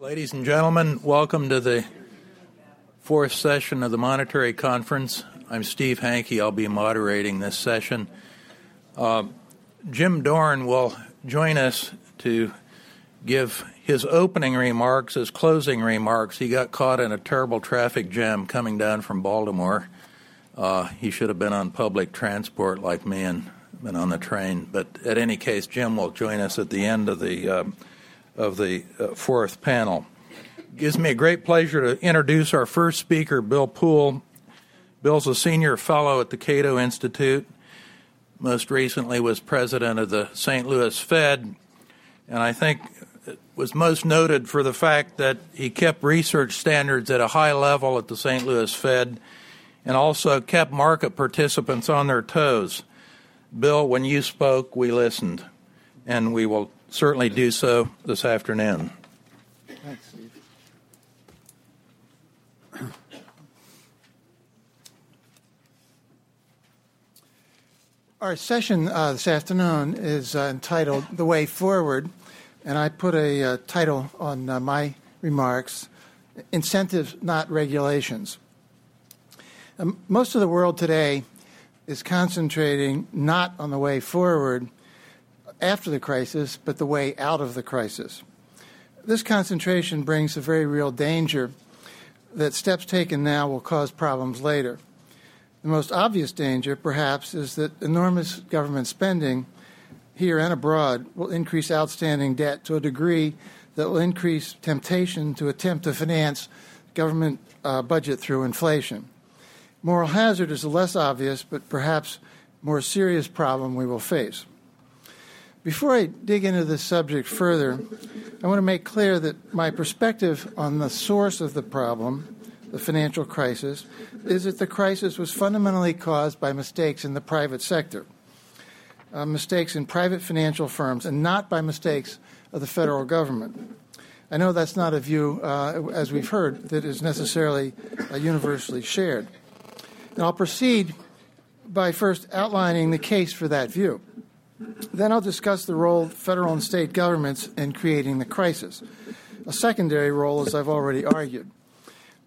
Ladies and gentlemen, welcome to the fourth session of the Monetary Conference. I'm Steve Hanke. I'll be moderating this session. Uh, Jim Dorn will join us to give his opening remarks, his closing remarks. He got caught in a terrible traffic jam coming down from Baltimore. Uh, he should have been on public transport like me and been on the train. But at any case, Jim will join us at the end of the uh, of the uh, fourth panel. It gives me a great pleasure to introduce our first speaker, Bill Poole. Bill's a senior fellow at the Cato Institute. Most recently, was president of the St. Louis Fed, and I think was most noted for the fact that he kept research standards at a high level at the St. Louis Fed and also kept market participants on their toes. Bill, when you spoke, we listened, and we will certainly do so this afternoon. Thanks, Steve. Our session uh, this afternoon is uh, entitled The Way Forward, and I put a uh, title on uh, my remarks Incentives, Not Regulations. Um, most of the world today is concentrating not on the way forward after the crisis, but the way out of the crisis. This concentration brings a very real danger that steps taken now will cause problems later. The most obvious danger, perhaps, is that enormous government spending here and abroad will increase outstanding debt to a degree that will increase temptation to attempt to finance government uh, budget through inflation. Moral hazard is a less obvious but perhaps more serious problem we will face. Before I dig into this subject further, I want to make clear that my perspective on the source of the problem, the financial crisis, is that the crisis was fundamentally caused by mistakes in the private sector, uh, mistakes in private financial firms, and not by mistakes of the federal government. I know that's not a view, uh, as we've heard, that is necessarily uh, universally shared. And I'll proceed by first outlining the case for that view. Then I'll discuss the role of federal and state governments in creating the crisis, a secondary role, as I've already argued.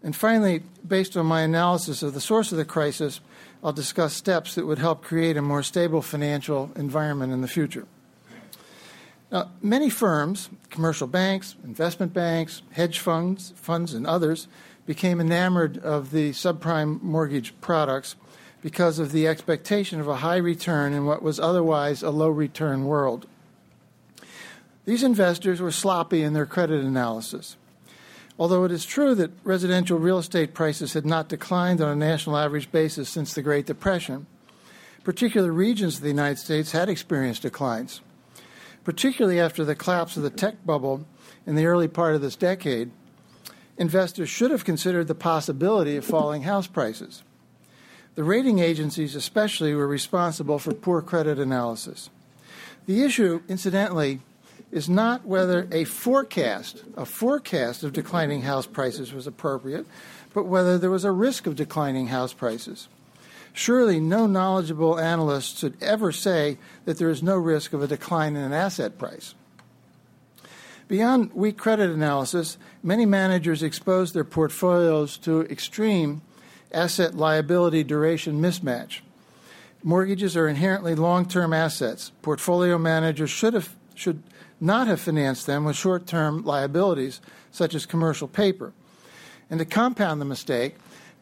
And finally, based on my analysis of the source of the crisis, I'll discuss steps that would help create a more stable financial environment in the future. Now, many firms, commercial banks, investment banks, hedge funds, funds, and others, became enamored of the subprime mortgage products because of the expectation of a high return in what was otherwise a low return world. These investors were sloppy in their credit analysis. Although it is true that residential real estate prices had not declined on a national average basis since the Great Depression, particular regions of the United States had experienced declines. Particularly after the collapse of the tech bubble in the early part of this decade, investors should have considered the possibility of falling house prices. The rating agencies, especially, were responsible for poor credit analysis. The issue, incidentally, is not whether a forecast, a forecast of declining house prices was appropriate, but whether there was a risk of declining house prices. Surely no knowledgeable analyst should ever say that there is no risk of a decline in an asset price. Beyond weak credit analysis, many managers expose their portfolios to extreme asset liability duration mismatch. Mortgages are inherently long term assets. Portfolio managers should, have, should not have financed them with short term liabilities, such as commercial paper. And to compound the mistake,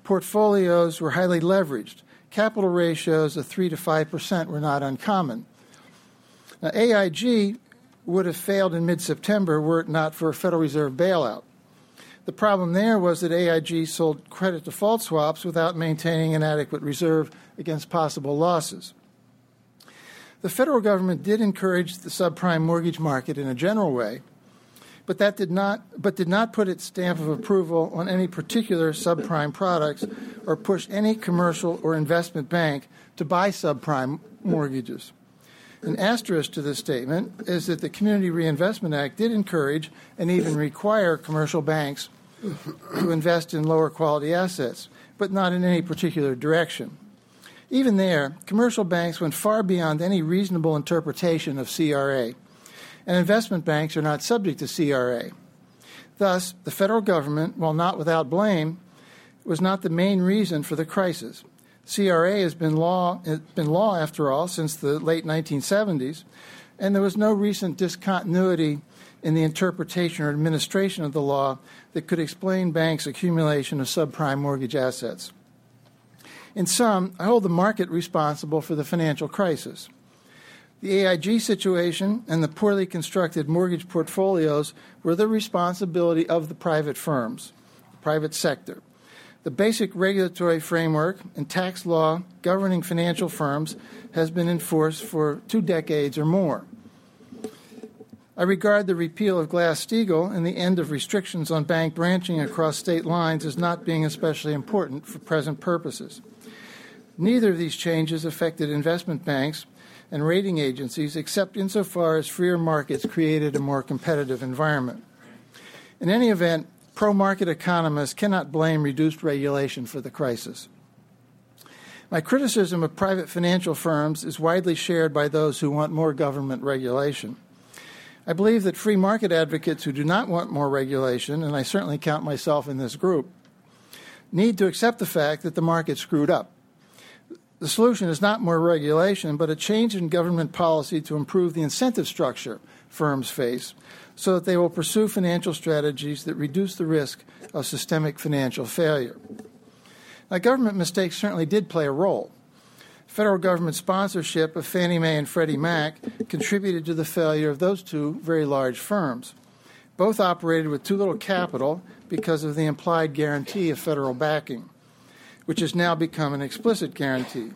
portfolios were highly leveraged. Capital ratios of 3 to 5% were not uncommon. Now, AIG would have failed in mid September were it not for a Federal Reserve bailout. The problem there was that AIG sold credit default swaps without maintaining an adequate reserve against possible losses. The federal government did encourage the subprime mortgage market in a general way, but that did not but did not put its stamp of approval on any particular subprime products or push any commercial or investment bank to buy subprime mortgages. An asterisk to this statement is that the Community Reinvestment Act did encourage and even require commercial banks to invest in lower quality assets, but not in any particular direction. Even there, commercial banks went far beyond any reasonable interpretation of CRA, and investment banks are not subject to CRA. Thus, the federal government, while not without blame, was not the main reason for the crisis. CRA has been law, been law after all since the late 1970s, and there was no recent discontinuity in the interpretation or administration of the law that could explain banks' accumulation of subprime mortgage assets. In sum, I hold the market responsible for the financial crisis. The AIG situation and the poorly constructed mortgage portfolios were the responsibility of the private firms, the private sector. The basic regulatory framework and tax law governing financial firms has been enforced for two decades or more. I regard the repeal of Glass Steagall and the end of restrictions on bank branching across state lines as not being especially important for present purposes. Neither of these changes affected investment banks and rating agencies except insofar as freer markets created a more competitive environment. In any event, pro market economists cannot blame reduced regulation for the crisis. My criticism of private financial firms is widely shared by those who want more government regulation. I believe that free market advocates who do not want more regulation, and I certainly count myself in this group, need to accept the fact that the market screwed up. The solution is not more regulation, but a change in government policy to improve the incentive structure firms face so that they will pursue financial strategies that reduce the risk of systemic financial failure. Now, government mistakes certainly did play a role federal government sponsorship of Fannie Mae and Freddie Mac contributed to the failure of those two very large firms. Both operated with too little capital because of the implied guarantee of federal backing, which has now become an explicit guarantee.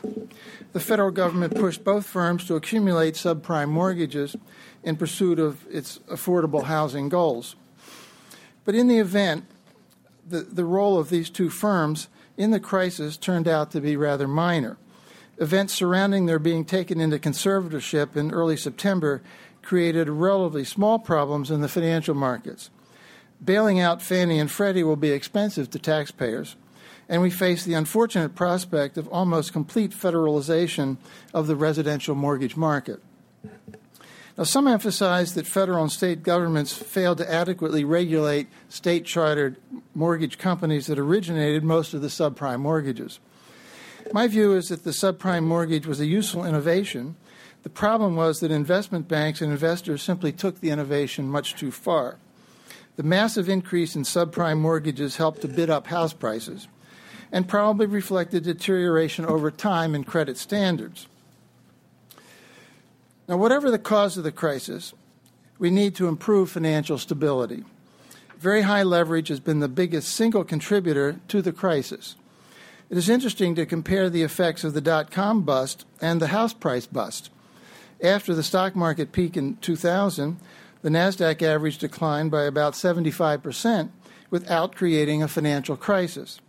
The federal government pushed both firms to accumulate subprime mortgages in pursuit of its affordable housing goals. But in the event, the, the role of these two firms in the crisis turned out to be rather minor. Events surrounding their being taken into conservatorship in early September created relatively small problems in the financial markets. Bailing out Fannie and Freddie will be expensive to taxpayers, and we face the unfortunate prospect of almost complete federalization of the residential mortgage market. Now, some emphasize that federal and state governments failed to adequately regulate state chartered mortgage companies that originated most of the subprime mortgages. My view is that the subprime mortgage was a useful innovation. The problem was that investment banks and investors simply took the innovation much too far. The massive increase in subprime mortgages helped to bid up house prices and probably reflected deterioration over time in credit standards. Now, whatever the cause of the crisis, we need to improve financial stability. Very high leverage has been the biggest single contributor to the crisis. It is interesting to compare the effects of the dot com bust and the house price bust. After the stock market peak in 2000, the NASDAQ average declined by about 75% without creating a financial crisis.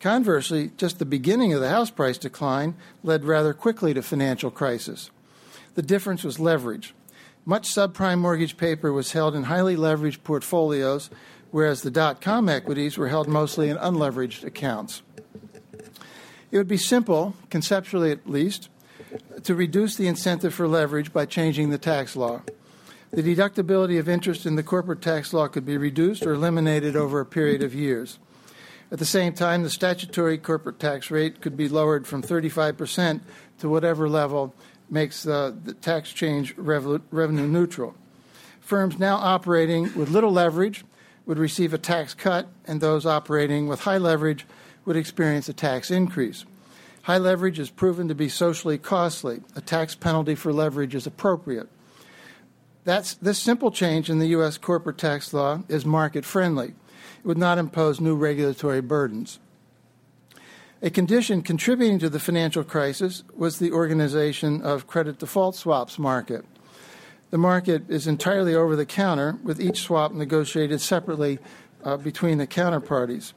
Conversely, just the beginning of the house price decline led rather quickly to financial crisis. The difference was leverage. Much subprime mortgage paper was held in highly leveraged portfolios, whereas the dot com equities were held mostly in unleveraged accounts. It would be simple, conceptually at least, to reduce the incentive for leverage by changing the tax law. The deductibility of interest in the corporate tax law could be reduced or eliminated over a period of years. At the same time, the statutory corporate tax rate could be lowered from 35% to whatever level makes uh, the tax change revenue neutral. Firms now operating with little leverage would receive a tax cut, and those operating with high leverage would experience a tax increase. High leverage is proven to be socially costly. A tax penalty for leverage is appropriate. That's, this simple change in the U.S. corporate tax law is market friendly. It would not impose new regulatory burdens. A condition contributing to the financial crisis was the organization of credit default swaps market. The market is entirely over the counter, with each swap negotiated separately uh, between the counterparties.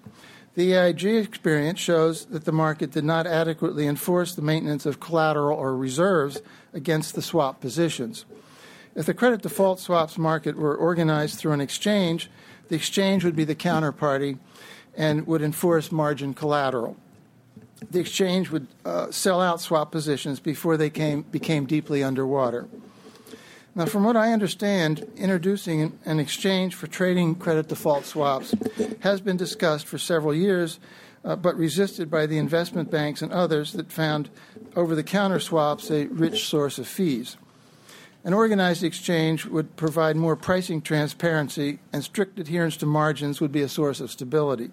The AIG experience shows that the market did not adequately enforce the maintenance of collateral or reserves against the swap positions. If the credit default swaps market were organized through an exchange, the exchange would be the counterparty and would enforce margin collateral. The exchange would uh, sell out swap positions before they came, became deeply underwater. Now, from what I understand, introducing an exchange for trading credit default swaps has been discussed for several years, uh, but resisted by the investment banks and others that found over the counter swaps a rich source of fees. An organized exchange would provide more pricing transparency, and strict adherence to margins would be a source of stability.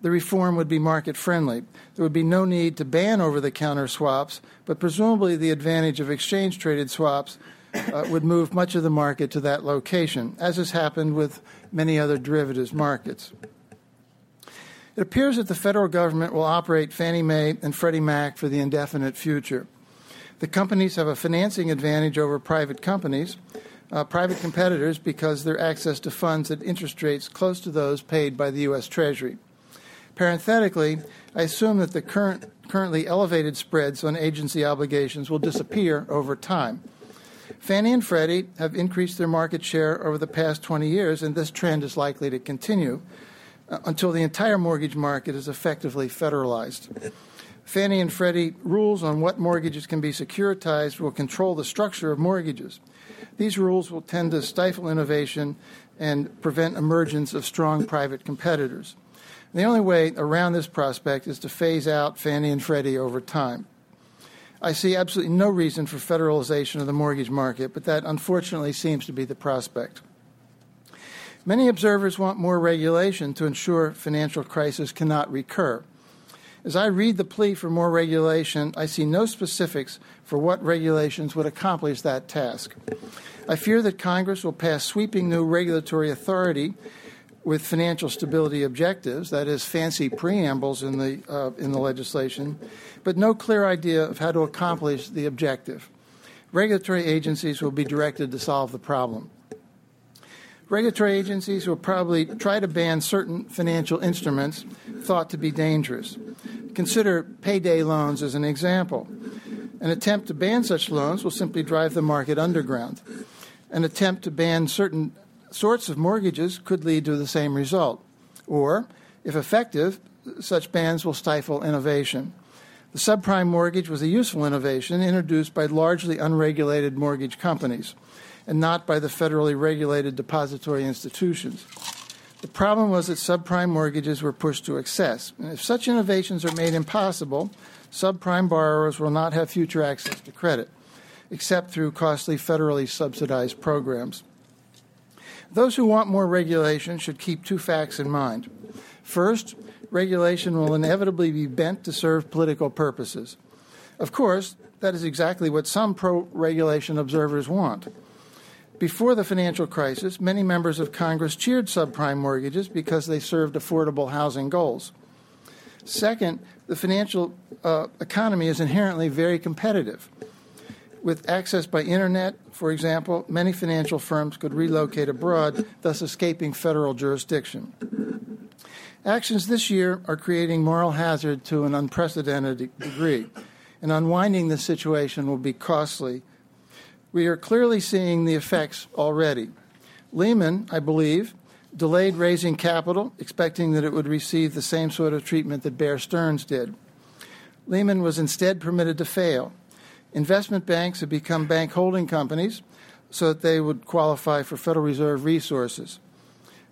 The reform would be market friendly. There would be no need to ban over the counter swaps, but presumably the advantage of exchange traded swaps uh, would move much of the market to that location, as has happened with many other derivatives markets. It appears that the federal government will operate Fannie Mae and Freddie Mac for the indefinite future. The companies have a financing advantage over private companies, uh, private competitors, because their access to funds at interest rates close to those paid by the U.S. Treasury. Parenthetically, I assume that the current, currently elevated spreads on agency obligations will disappear over time. Fannie and Freddie have increased their market share over the past 20 years, and this trend is likely to continue uh, until the entire mortgage market is effectively federalized. Fannie and Freddie rules on what mortgages can be securitized will control the structure of mortgages. These rules will tend to stifle innovation and prevent emergence of strong private competitors. The only way around this prospect is to phase out Fannie and Freddie over time. I see absolutely no reason for federalization of the mortgage market, but that unfortunately seems to be the prospect. Many observers want more regulation to ensure financial crisis cannot recur. As I read the plea for more regulation, I see no specifics for what regulations would accomplish that task. I fear that Congress will pass sweeping new regulatory authority with financial stability objectives, that is, fancy preambles in the, uh, in the legislation, but no clear idea of how to accomplish the objective. Regulatory agencies will be directed to solve the problem. Regulatory agencies will probably try to ban certain financial instruments thought to be dangerous. Consider payday loans as an example. An attempt to ban such loans will simply drive the market underground. An attempt to ban certain sorts of mortgages could lead to the same result. Or, if effective, such bans will stifle innovation. The subprime mortgage was a useful innovation introduced by largely unregulated mortgage companies and not by the federally regulated depository institutions. The problem was that subprime mortgages were pushed to excess. And if such innovations are made impossible, subprime borrowers will not have future access to credit, except through costly federally subsidized programs. Those who want more regulation should keep two facts in mind. First, regulation will inevitably be bent to serve political purposes. Of course, that is exactly what some pro regulation observers want. Before the financial crisis, many members of Congress cheered subprime mortgages because they served affordable housing goals. Second, the financial uh, economy is inherently very competitive. With access by internet, for example, many financial firms could relocate abroad, thus escaping federal jurisdiction. Actions this year are creating moral hazard to an unprecedented degree, and unwinding this situation will be costly. We are clearly seeing the effects already. Lehman, I believe, delayed raising capital, expecting that it would receive the same sort of treatment that Bear Stearns did. Lehman was instead permitted to fail. Investment banks have become bank holding companies so that they would qualify for Federal Reserve resources.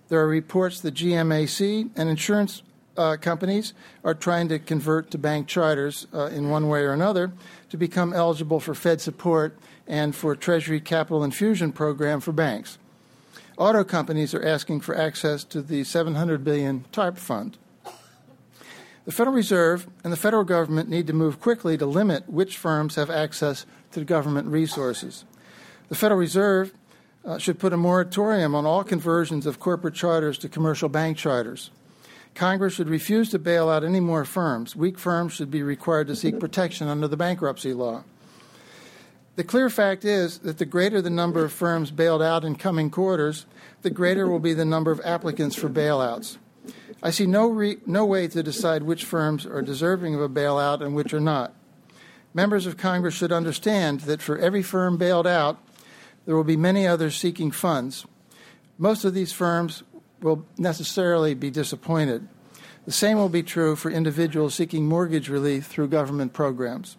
There are reports that GMAC and insurance uh, companies are trying to convert to bank charters uh, in one way or another to become eligible for Fed support and for Treasury capital infusion program for banks. Auto companies are asking for access to the 700 billion TARP fund. The Federal Reserve and the federal government need to move quickly to limit which firms have access to government resources. The Federal Reserve uh, should put a moratorium on all conversions of corporate charters to commercial bank charters. Congress should refuse to bail out any more firms. Weak firms should be required to seek protection under the bankruptcy law. The clear fact is that the greater the number of firms bailed out in coming quarters, the greater will be the number of applicants for bailouts. I see no, re- no way to decide which firms are deserving of a bailout and which are not. Members of Congress should understand that for every firm bailed out, there will be many others seeking funds. Most of these firms will necessarily be disappointed. The same will be true for individuals seeking mortgage relief through government programs.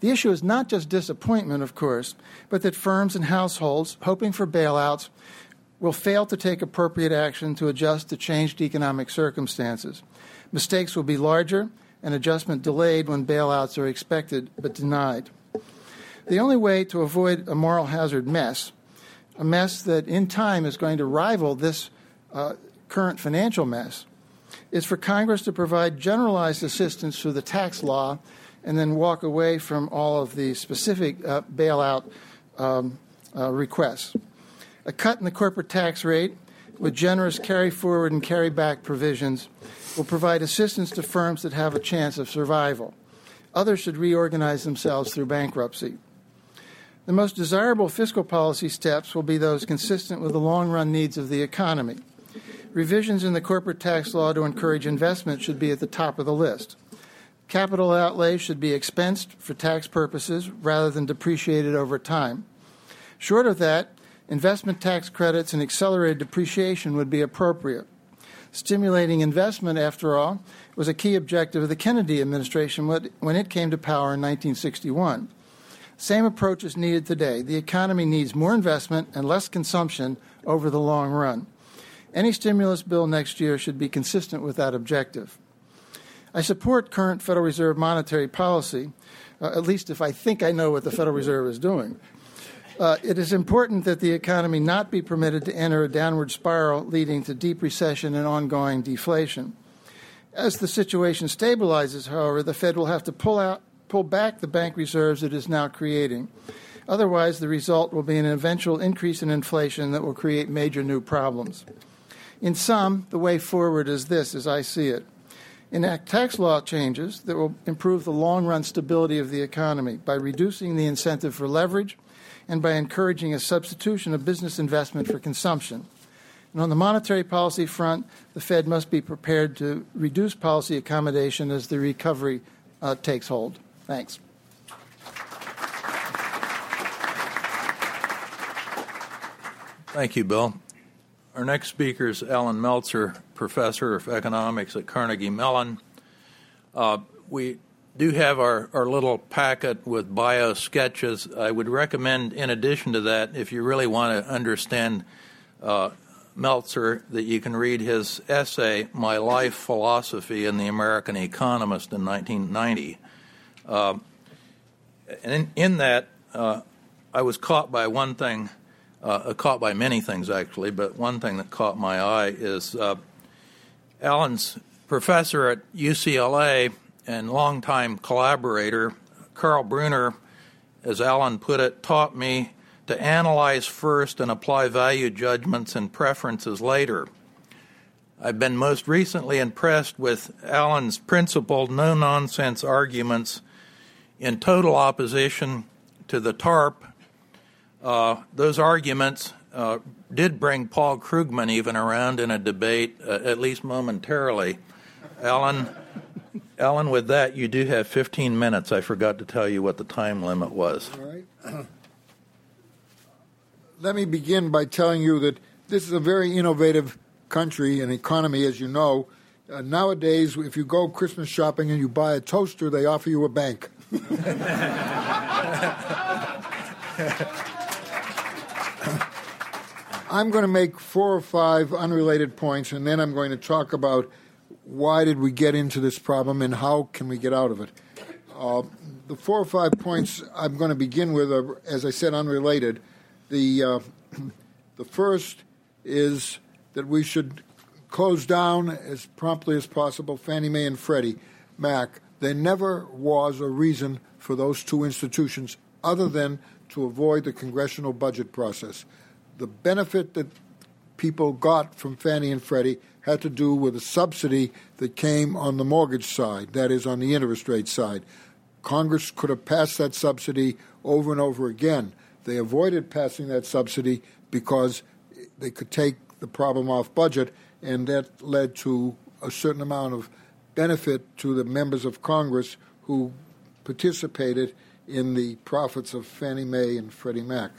The issue is not just disappointment, of course, but that firms and households hoping for bailouts will fail to take appropriate action to adjust to changed economic circumstances. Mistakes will be larger and adjustment delayed when bailouts are expected but denied. The only way to avoid a moral hazard mess, a mess that in time is going to rival this uh, current financial mess, is for Congress to provide generalized assistance through the tax law and then walk away from all of the specific uh, bailout um, uh, requests. A cut in the corporate tax rate with generous carry forward and carry back provisions will provide assistance to firms that have a chance of survival. Others should reorganize themselves through bankruptcy. The most desirable fiscal policy steps will be those consistent with the long run needs of the economy. Revisions in the corporate tax law to encourage investment should be at the top of the list. Capital outlay should be expensed for tax purposes rather than depreciated over time. Short of that, investment tax credits and accelerated depreciation would be appropriate. Stimulating investment, after all, was a key objective of the Kennedy administration when it came to power in 1961. Same approach is needed today. The economy needs more investment and less consumption over the long run. Any stimulus bill next year should be consistent with that objective. I support current Federal Reserve monetary policy, uh, at least if I think I know what the Federal Reserve is doing. Uh, it is important that the economy not be permitted to enter a downward spiral leading to deep recession and ongoing deflation. As the situation stabilizes, however, the Fed will have to pull out pull back the bank reserves it is now creating. Otherwise, the result will be an eventual increase in inflation that will create major new problems. In sum, the way forward is this, as I see it enact tax law changes that will improve the long run stability of the economy by reducing the incentive for leverage and by encouraging a substitution of business investment for consumption. And on the monetary policy front, the Fed must be prepared to reduce policy accommodation as the recovery uh, takes hold. Thanks. Thank you, Bill. Our next speaker is Allan Meltzer, professor of economics at Carnegie Mellon. Uh, we do have our, our little packet with bio sketches. I would recommend, in addition to that, if you really want to understand uh, Meltzer, that you can read his essay, My Life Philosophy in the American Economist in 1990. Uh, and in, in that, uh, I was caught by one thing uh, caught by many things actually, but one thing that caught my eye is uh, Allan's professor at UCLA and longtime collaborator, Karl Brunner, as Allan put it, taught me to analyze first and apply value judgments and preferences later. I've been most recently impressed with Allan's principled, no nonsense arguments in total opposition to the TARP uh, those arguments uh, did bring Paul Krugman even around in a debate, uh, at least momentarily. Allan, Allan, with that, you do have 15 minutes. I forgot to tell you what the time limit was. All right. Let me begin by telling you that this is a very innovative country and economy, as you know. Uh, nowadays, if you go Christmas shopping and you buy a toaster, they offer you a bank. I'm going to make four or five unrelated points, and then I'm going to talk about why did we get into this problem and how can we get out of it. Uh, the four or five points I'm going to begin with are, as I said, unrelated. The uh, the first is that we should close down as promptly as possible Fannie Mae and Freddie Mac. There never was a reason for those two institutions other than to avoid the congressional budget process the benefit that people got from Fannie and Freddie had to do with a subsidy that came on the mortgage side, that is, on the interest rate side. Congress could have passed that subsidy over and over again. They avoided passing that subsidy because they could take the problem off budget, and that led to a certain amount of benefit to the members of Congress who participated in the profits of Fannie Mae and Freddie Mac.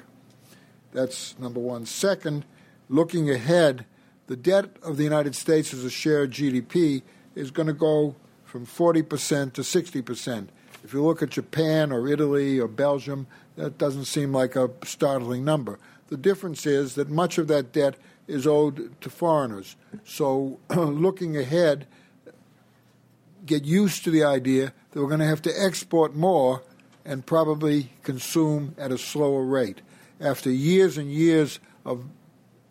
That's number one. Second, looking ahead, the debt of the United States as a share of GDP is going to go from 40% to 60%. If you look at Japan or Italy or Belgium, that doesn't seem like a startling number. The difference is that much of that debt is owed to foreigners. So, looking ahead, get used to the idea that we're going to have to export more and probably consume at a slower rate. After years and years of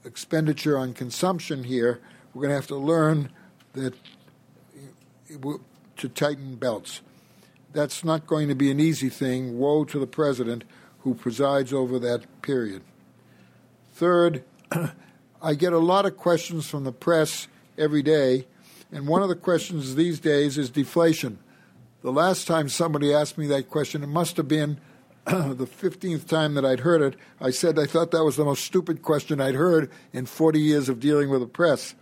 expenditure on consumption here, we're going to have to learn that to tighten belts. That's not going to be an easy thing. Woe to the president who presides over that period. Third, I get a lot of questions from the press every day, and one of the questions these days is deflation. The last time somebody asked me that question, it must have been the 15th time that I'd heard it. I said I thought that was the most stupid question I'd heard in 40 years of dealing with the press.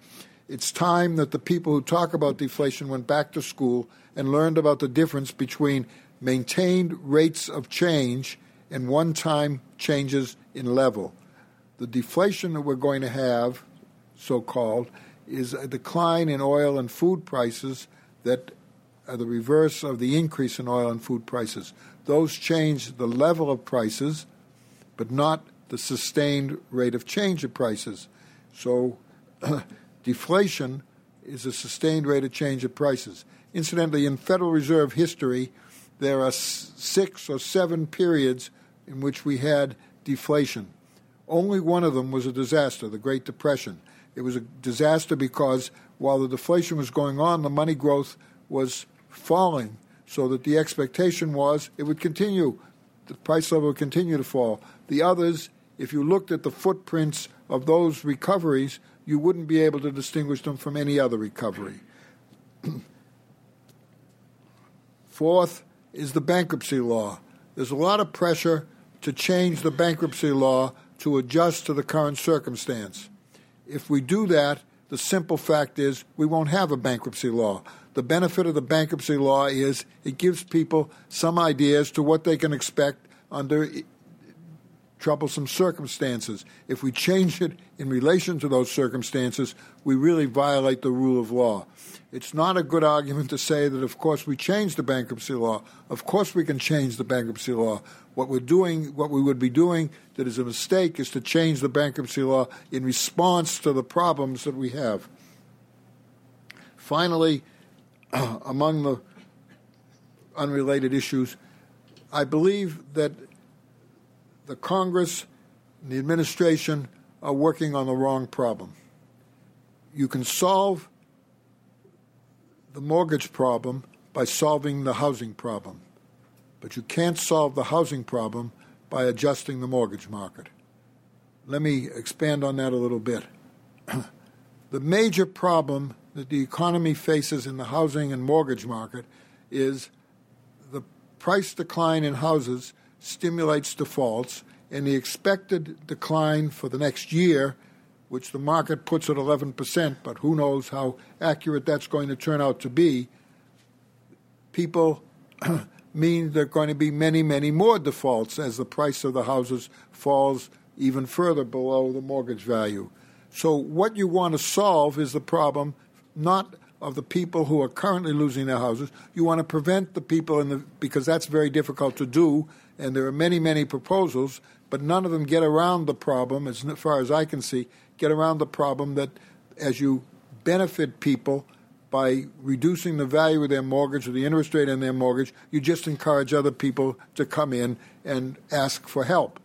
It's time that the people who talk about deflation went back to school and learned about the difference between maintained rates of change and one time changes in level. The deflation that we're going to have, so called, is a decline in oil and food prices that are the reverse of the increase in oil and food prices. Those change the level of prices, but not the sustained rate of change of prices. So, deflation is a sustained rate of change of prices. Incidentally, in Federal Reserve history, there are six or seven periods in which we had deflation. Only one of them was a disaster, the Great Depression. It was a disaster because while the deflation was going on, the money growth was falling, so that the expectation was it would continue, the price level would continue to fall. The others, if you looked at the footprints of those recoveries, you wouldn't be able to distinguish them from any other recovery. Fourth is the bankruptcy law. There's a lot of pressure to change the bankruptcy law to adjust to the current circumstance. If we do that, the simple fact is we won't have a bankruptcy law. The benefit of the bankruptcy law is it gives people some ideas to what they can expect under troublesome circumstances. If we change it in relation to those circumstances, we really violate the rule of law. It's not a good argument to say that, of course, we change the bankruptcy law. Of course, we can change the bankruptcy law. What we're doing, what we would be doing that is a mistake, is to change the bankruptcy law in response to the problems that we have. Finally, among the unrelated issues, I believe that the Congress and the administration are working on the wrong problem. You can solve the mortgage problem by solving the housing problem, but you can't solve the housing problem by adjusting the mortgage market. Let me expand on that a little bit. the major problem that the economy faces in the housing and mortgage market is the price decline in houses stimulates defaults, and the expected decline for the next year, which the market puts at 11%, but who knows how accurate that's going to turn out to be, people mean there are going to be many, many more defaults as the price of the houses falls even further below the mortgage value. So, what you want to solve is the problem not of the people who are currently losing their houses. You want to prevent the people in the because that's very difficult to do and there are many, many proposals, but none of them get around the problem, as far as I can see, get around the problem that as you benefit people by reducing the value of their mortgage or the interest rate on their mortgage, you just encourage other people to come in and ask for help.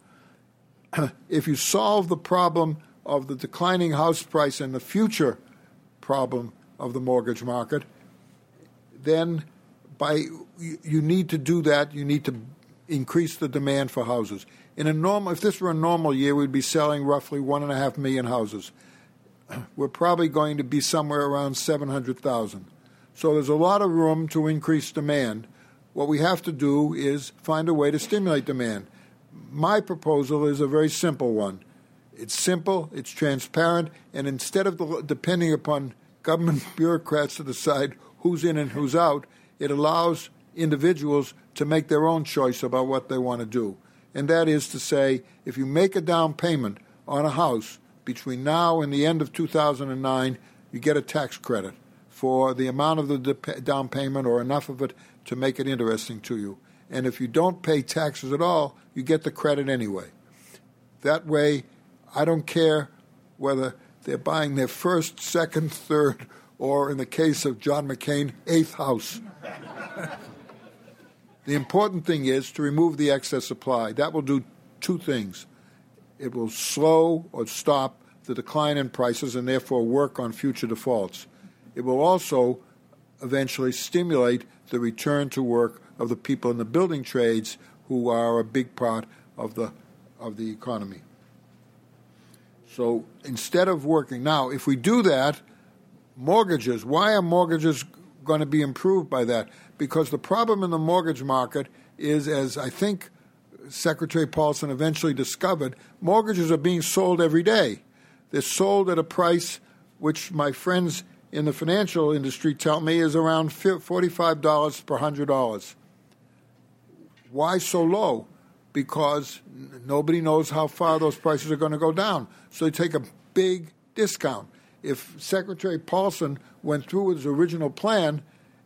if you solve the problem of the declining house price and the future problem of the mortgage market, then by you need to do that, you need to increase the demand for houses. In a normal, if this were a normal year, we'd be selling roughly one and a half million houses. We're probably going to be somewhere around 700,000. So there's a lot of room to increase demand. What we have to do is find a way to stimulate demand. My proposal is a very simple one. It's simple, it's transparent, and instead of depending upon government bureaucrats to decide who's in and who's out, it allows individuals to make their own choice about what they want to do. And that is to say, if you make a down payment on a house between now and the end of 2009, you get a tax credit. for the amount of the down payment or enough of it to make it interesting to you. And if you don't pay taxes at all, you get the credit anyway. That way, I don't care whether they're buying their first, second, third, or in the case of John McCain, eighth house. the important thing is to remove the excess supply. That will do two things it will slow or stop the decline in prices and therefore work on future defaults. It will also eventually stimulate the return to work of the people in the building trades who are a big part of the of the economy. So instead of working now, if we do that, mortgages, why are mortgages going to be improved by that? Because the problem in the mortgage market is, as I think Secretary Paulson eventually discovered, mortgages are being sold every day. They're sold at a price which my friends in the financial industry tell me is around $45 per $100. Why so low? Because nobody knows how far those prices are going to go down. So they take a big discount. If Secretary Paulson went through with his original plan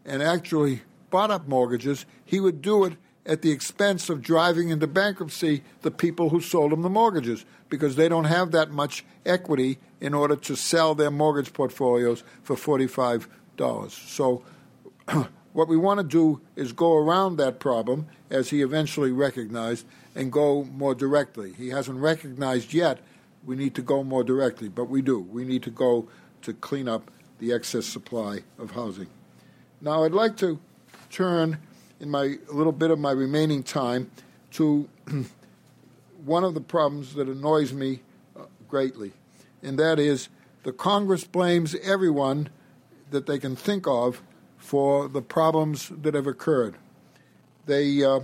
and actually bought up mortgages, he would do it at the expense of driving into bankruptcy the people who sold him the mortgages because they don't have that much equity in order to sell their mortgage portfolios for $45. So, what we want to do is go around that problem, as he eventually recognized, and go more directly. He hasn't recognized yet we need to go more directly, but we do. We need to go to clean up the excess supply of housing. Now, I'd like to turn in my little bit of my remaining time to one of the problems that annoys me uh, greatly, and that is the Congress blames everyone that they can think of for the problems that have occurred. They uh,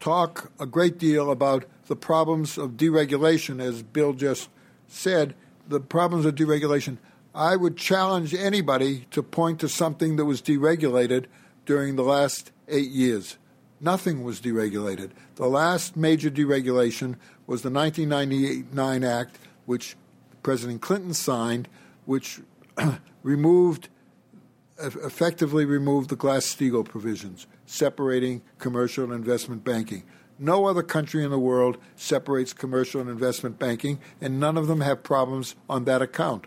talk a great deal about the problems of deregulation, as Bill just said, the problems of deregulation. I would challenge anybody to point to something that was deregulated during the last eight years. Nothing was deregulated. The last major deregulation was the 1999 Act, which President Clinton signed, which removed, effectively removed the Glass Steagall provisions, separating commercial and investment banking. No other country in the world separates commercial and investment banking, and none of them have problems on that account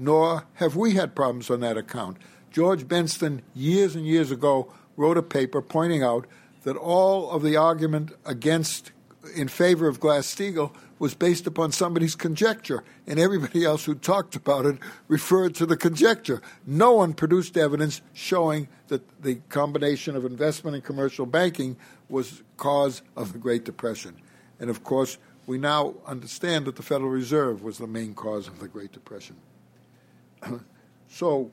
nor have we had problems on that account. George Benston, years and years ago, wrote a paper pointing out that all of the argument against, in favor of Glass Steagall, was based upon somebody's conjecture, and everybody else who talked about it referred to the conjecture. No one produced evidence showing that the combination of investment and commercial banking was cause of the Great Depression. And of course, we now understand that the Federal Reserve was the main cause of the Great Depression. so,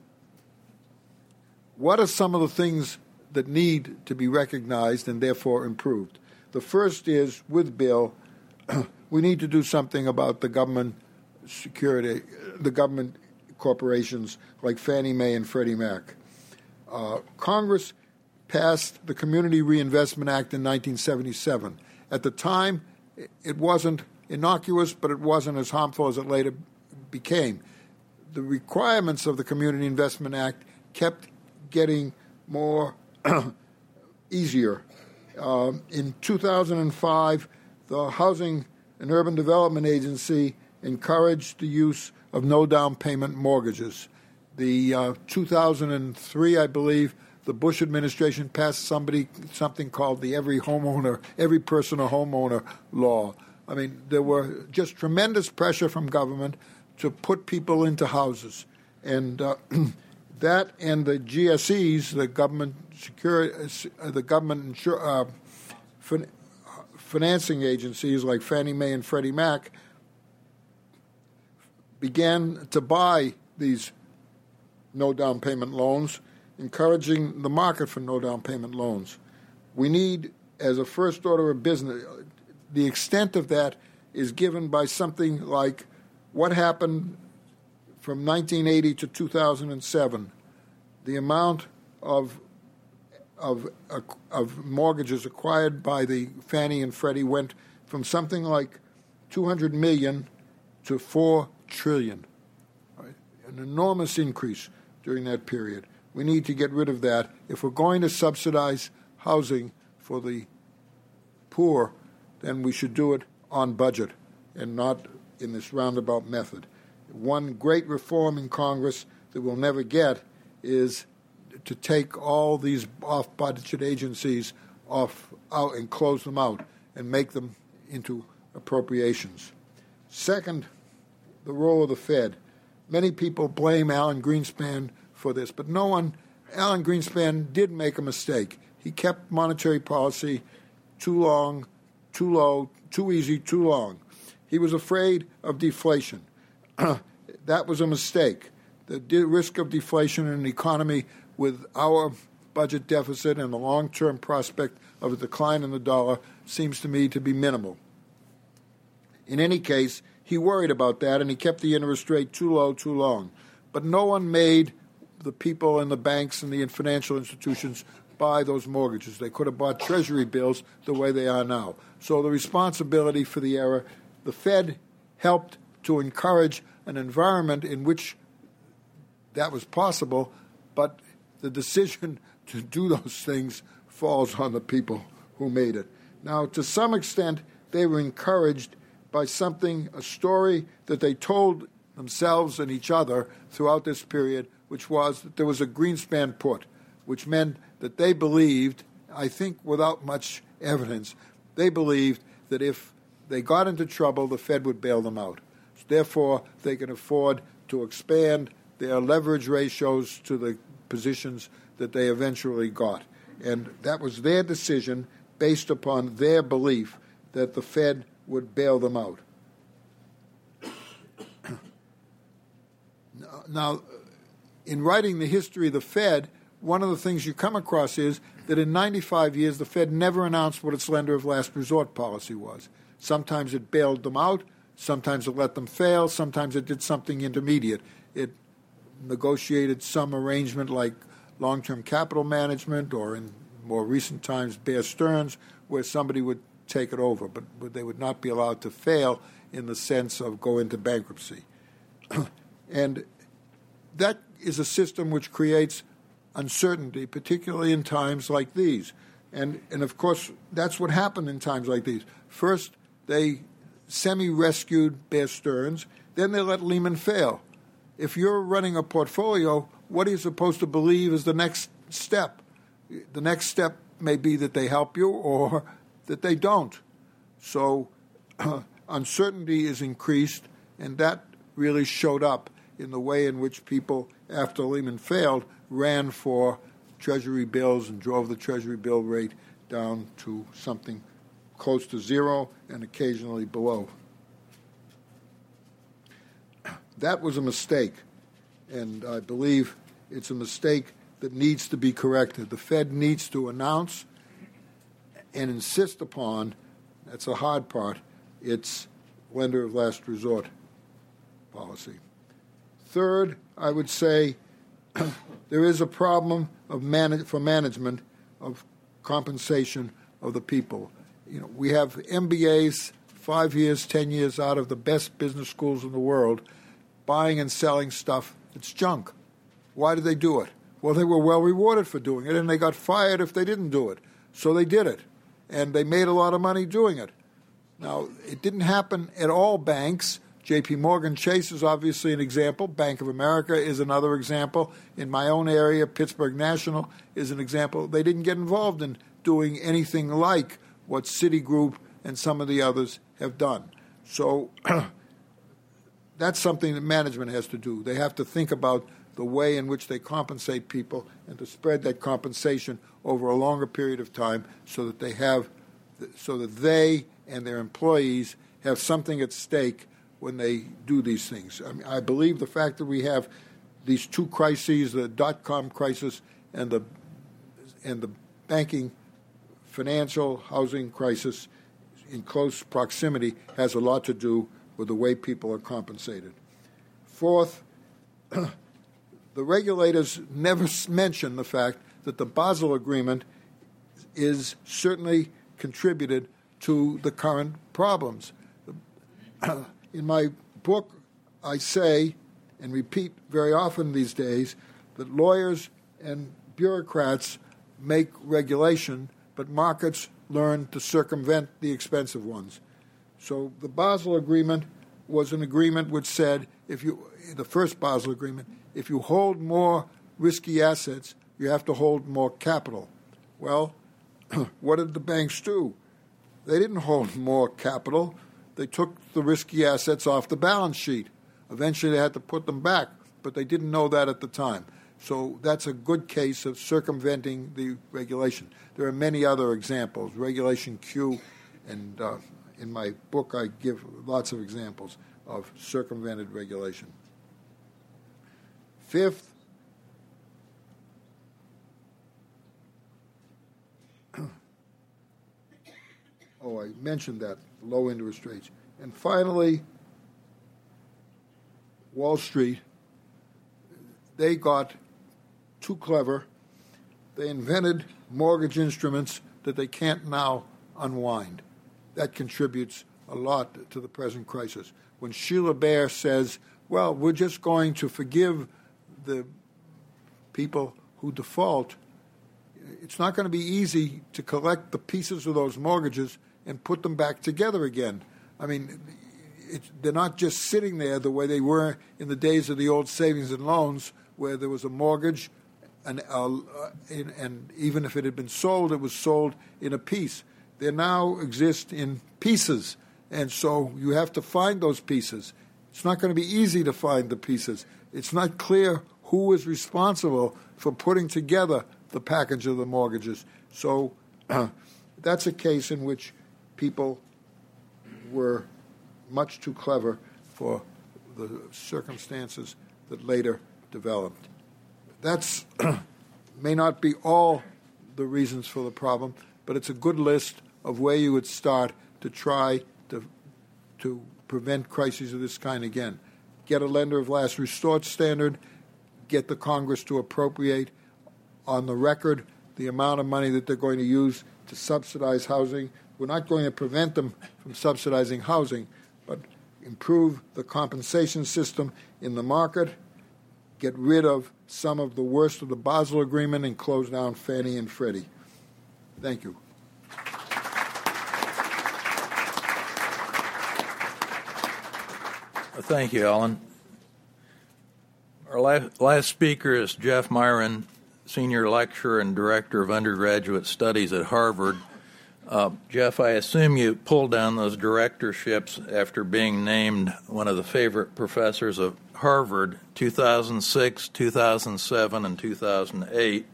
what are some of the things that need to be recognized and therefore improved? The first is with Bill, we need to do something about the government security, the government corporations like Fannie Mae and Freddie Mac. Uh, Congress passed the Community Reinvestment Act in 1977. At the time, it wasn't innocuous, but it wasn't as harmful as it later became the requirements of the Community Investment Act kept getting more easier. Um, in 2005, the Housing and Urban Development Agency encouraged the use of no down payment mortgages. The uh, 2003, I believe, the Bush administration passed somebody something called the Every Homeowner, Every Person a Homeowner law. I mean, there were just tremendous pressure from government to put people into houses. And uh, that and the GSEs, the government security, uh, the government insur- uh, financing agencies like Fannie Mae and Freddie Mac, began to buy these no down payment loans, encouraging the market for no down payment loans. We need, as a first order of business, the extent of that is given by something like what happened from 1980 to 2007, the amount of of of mortgages acquired by the Fannie and Freddie went from something like 200 million to 4 trillion, right? an enormous increase during that period. We need to get rid of that. If we're going to subsidize housing for the poor, then we should do it on budget and not in this roundabout method. One great reform in Congress that we'll never get is to take all these off budget agencies off out and close them out and make them into appropriations. Second, the role of the Fed. Many people blame Alan Greenspan for this, but no one, Alan Greenspan did make a mistake. He kept monetary policy too long, too low, too easy, too long. He was afraid of deflation. that was a mistake. The risk of deflation in an economy with our budget deficit and the long term prospect of a decline in the dollar seems to me to be minimal. In any case, he worried about that and he kept the interest rate too low too long. But no one made the people in the banks and the financial institutions buy those mortgages. They could have bought treasury bills the way they are now. So the responsibility for the error, the Fed helped to encourage an environment in which that was possible, but the decision to do those things falls on the people who made it. Now, to some extent, they were encouraged by something, a story that they told themselves and each other throughout this period, which was that there was a Greenspan put, which meant that they believed, I think without much evidence, they believed that if they got into trouble, the Fed would bail them out. Therefore, they can afford to expand their leverage ratios to the positions that they eventually got. And that was their decision based upon their belief that the Fed would bail them out. now, in writing the history of the Fed, one of the things you come across is that in 95 years, the Fed never announced what its lender of last resort policy was. Sometimes it bailed them out, sometimes it let them fail, sometimes it did something intermediate. It negotiated some arrangement like long term capital management, or in more recent times, Bear Stearns, where somebody would take it over, but, but they would not be allowed to fail in the sense of go into bankruptcy. and that is a system which creates uncertainty, particularly in times like these. And, and of course, that's what happened in times like these. First, they semi rescued Bear Stearns, then they let Lehman fail. If you're running a portfolio, what are you supposed to believe is the next step? The next step may be that they help you or that they don't. So uncertainty is increased, and that really showed up in the way in which people, after Lehman failed, ran for Treasury bills and drove the Treasury bill rate down to something close to zero and occasionally below. That was a mistake, and I believe it's a mistake that needs to be corrected. The Fed needs to announce and insist upon that's the hard part its lender of last resort policy. Third, I would say there is a problem of manage, for management of compensation of the people. You know, we have MBAs five years, ten years out of the best business schools in the world, buying and selling stuff that's junk. Why did they do it? Well, they were well rewarded for doing it, and they got fired if they didn't do it. So they did it, and they made a lot of money doing it. Now, it didn't happen at all banks. JP Morgan Chase is obviously an example. Bank of America is another example. In my own area, Pittsburgh National is an example. They didn't get involved in doing anything like what Citigroup and some of the others have done. So that's something that management has to do. They have to think about the way in which they compensate people and to spread that compensation over a longer period of time so that they have so that they and their employees have something at stake when they do these things. I, mean, I believe the fact that we have these two crises, the dot com crisis and the and the banking financial housing crisis in close proximity has a lot to do with the way people are compensated. Fourth, the regulators never mention the fact that the Basel Agreement is certainly contributed to the current problems. In my book, I say and repeat very often these days that lawyers and bureaucrats make regulation, but markets learn to circumvent the expensive ones. So the Basel Agreement was an agreement which said if you the first Basel Agreement, if you hold more risky assets, you have to hold more capital. Well, what did the banks do? They didn't hold more capital. They took the risky assets off the balance sheet. Eventually, they had to put them back, but they didn't know that at the time. So that's a good case of circumventing the regulation. There are many other examples. Regulation Q, and uh, in my book, I give lots of examples of circumvented regulation. Fifth, oh, I mentioned that low interest rates. And finally, Wall Street, they got too clever. They invented mortgage instruments that they can't now unwind. That contributes a lot to the present crisis. When Sheila Bair says, well, we're just going to forgive the people who default, it's not going to be easy to collect the pieces of those mortgages and put them back together again. I mean, they're not just sitting there the way they were in the days of the old savings and loans, where there was a mortgage, and, uh, in, and even if it had been sold, it was sold in a piece. They now exist in pieces, and so you have to find those pieces. It's not going to be easy to find the pieces. It's not clear who is responsible for putting together the package of the mortgages. So uh, that's a case in which people were much too clever for the circumstances that later developed. That's may not be all the reasons for the problem, but it's a good list of where you would start to try to to prevent crises of this kind again. Get a lender of last resort standard, get the Congress to appropriate on the record the amount of money that they're going to use to subsidize housing. We're not going to prevent them from subsidizing housing, but improve the compensation system in the market, get rid of some of the worst of the Basel Agreement, and close down Fannie and Freddie. Thank you. Thank you, Allan. Our last speaker is Jeff Miron, Senior Lecturer and Director of Undergraduate Studies at Harvard. Uh, Jeff, I assume you pulled down those directorships after being named one of the favorite professors of Harvard 2006, 2007, and 2008.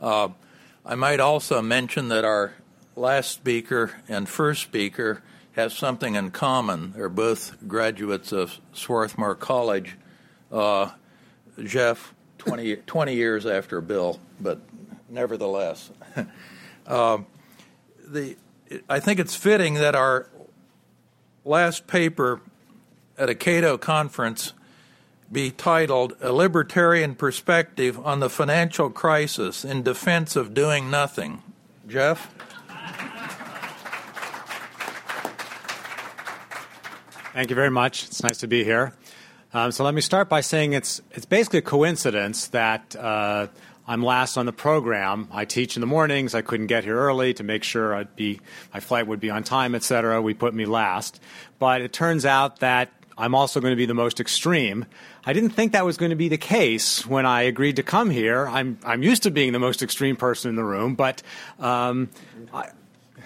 Uh, I might also mention that our last speaker and first speaker have something in common. They're both graduates of Swarthmore College. Uh, Jeff, 20, 20, years after Bill, but nevertheless. uh, the, I think it's fitting that our last paper at a Cato conference be titled A Libertarian Perspective on the Financial Crisis in Defense of Doing Nothing. Jeff? Thank you very much. It's nice to be here. Um, so let me start by saying it's it's basically a coincidence that uh, I'm last on the program. I teach in the mornings. I couldn't get here early to make sure I'd be my flight would be on time, et cetera. We put me last, but it turns out that I'm also going to be the most extreme. I didn't think that was going to be the case when I agreed to come here. I'm I'm used to being the most extreme person in the room, but um, I,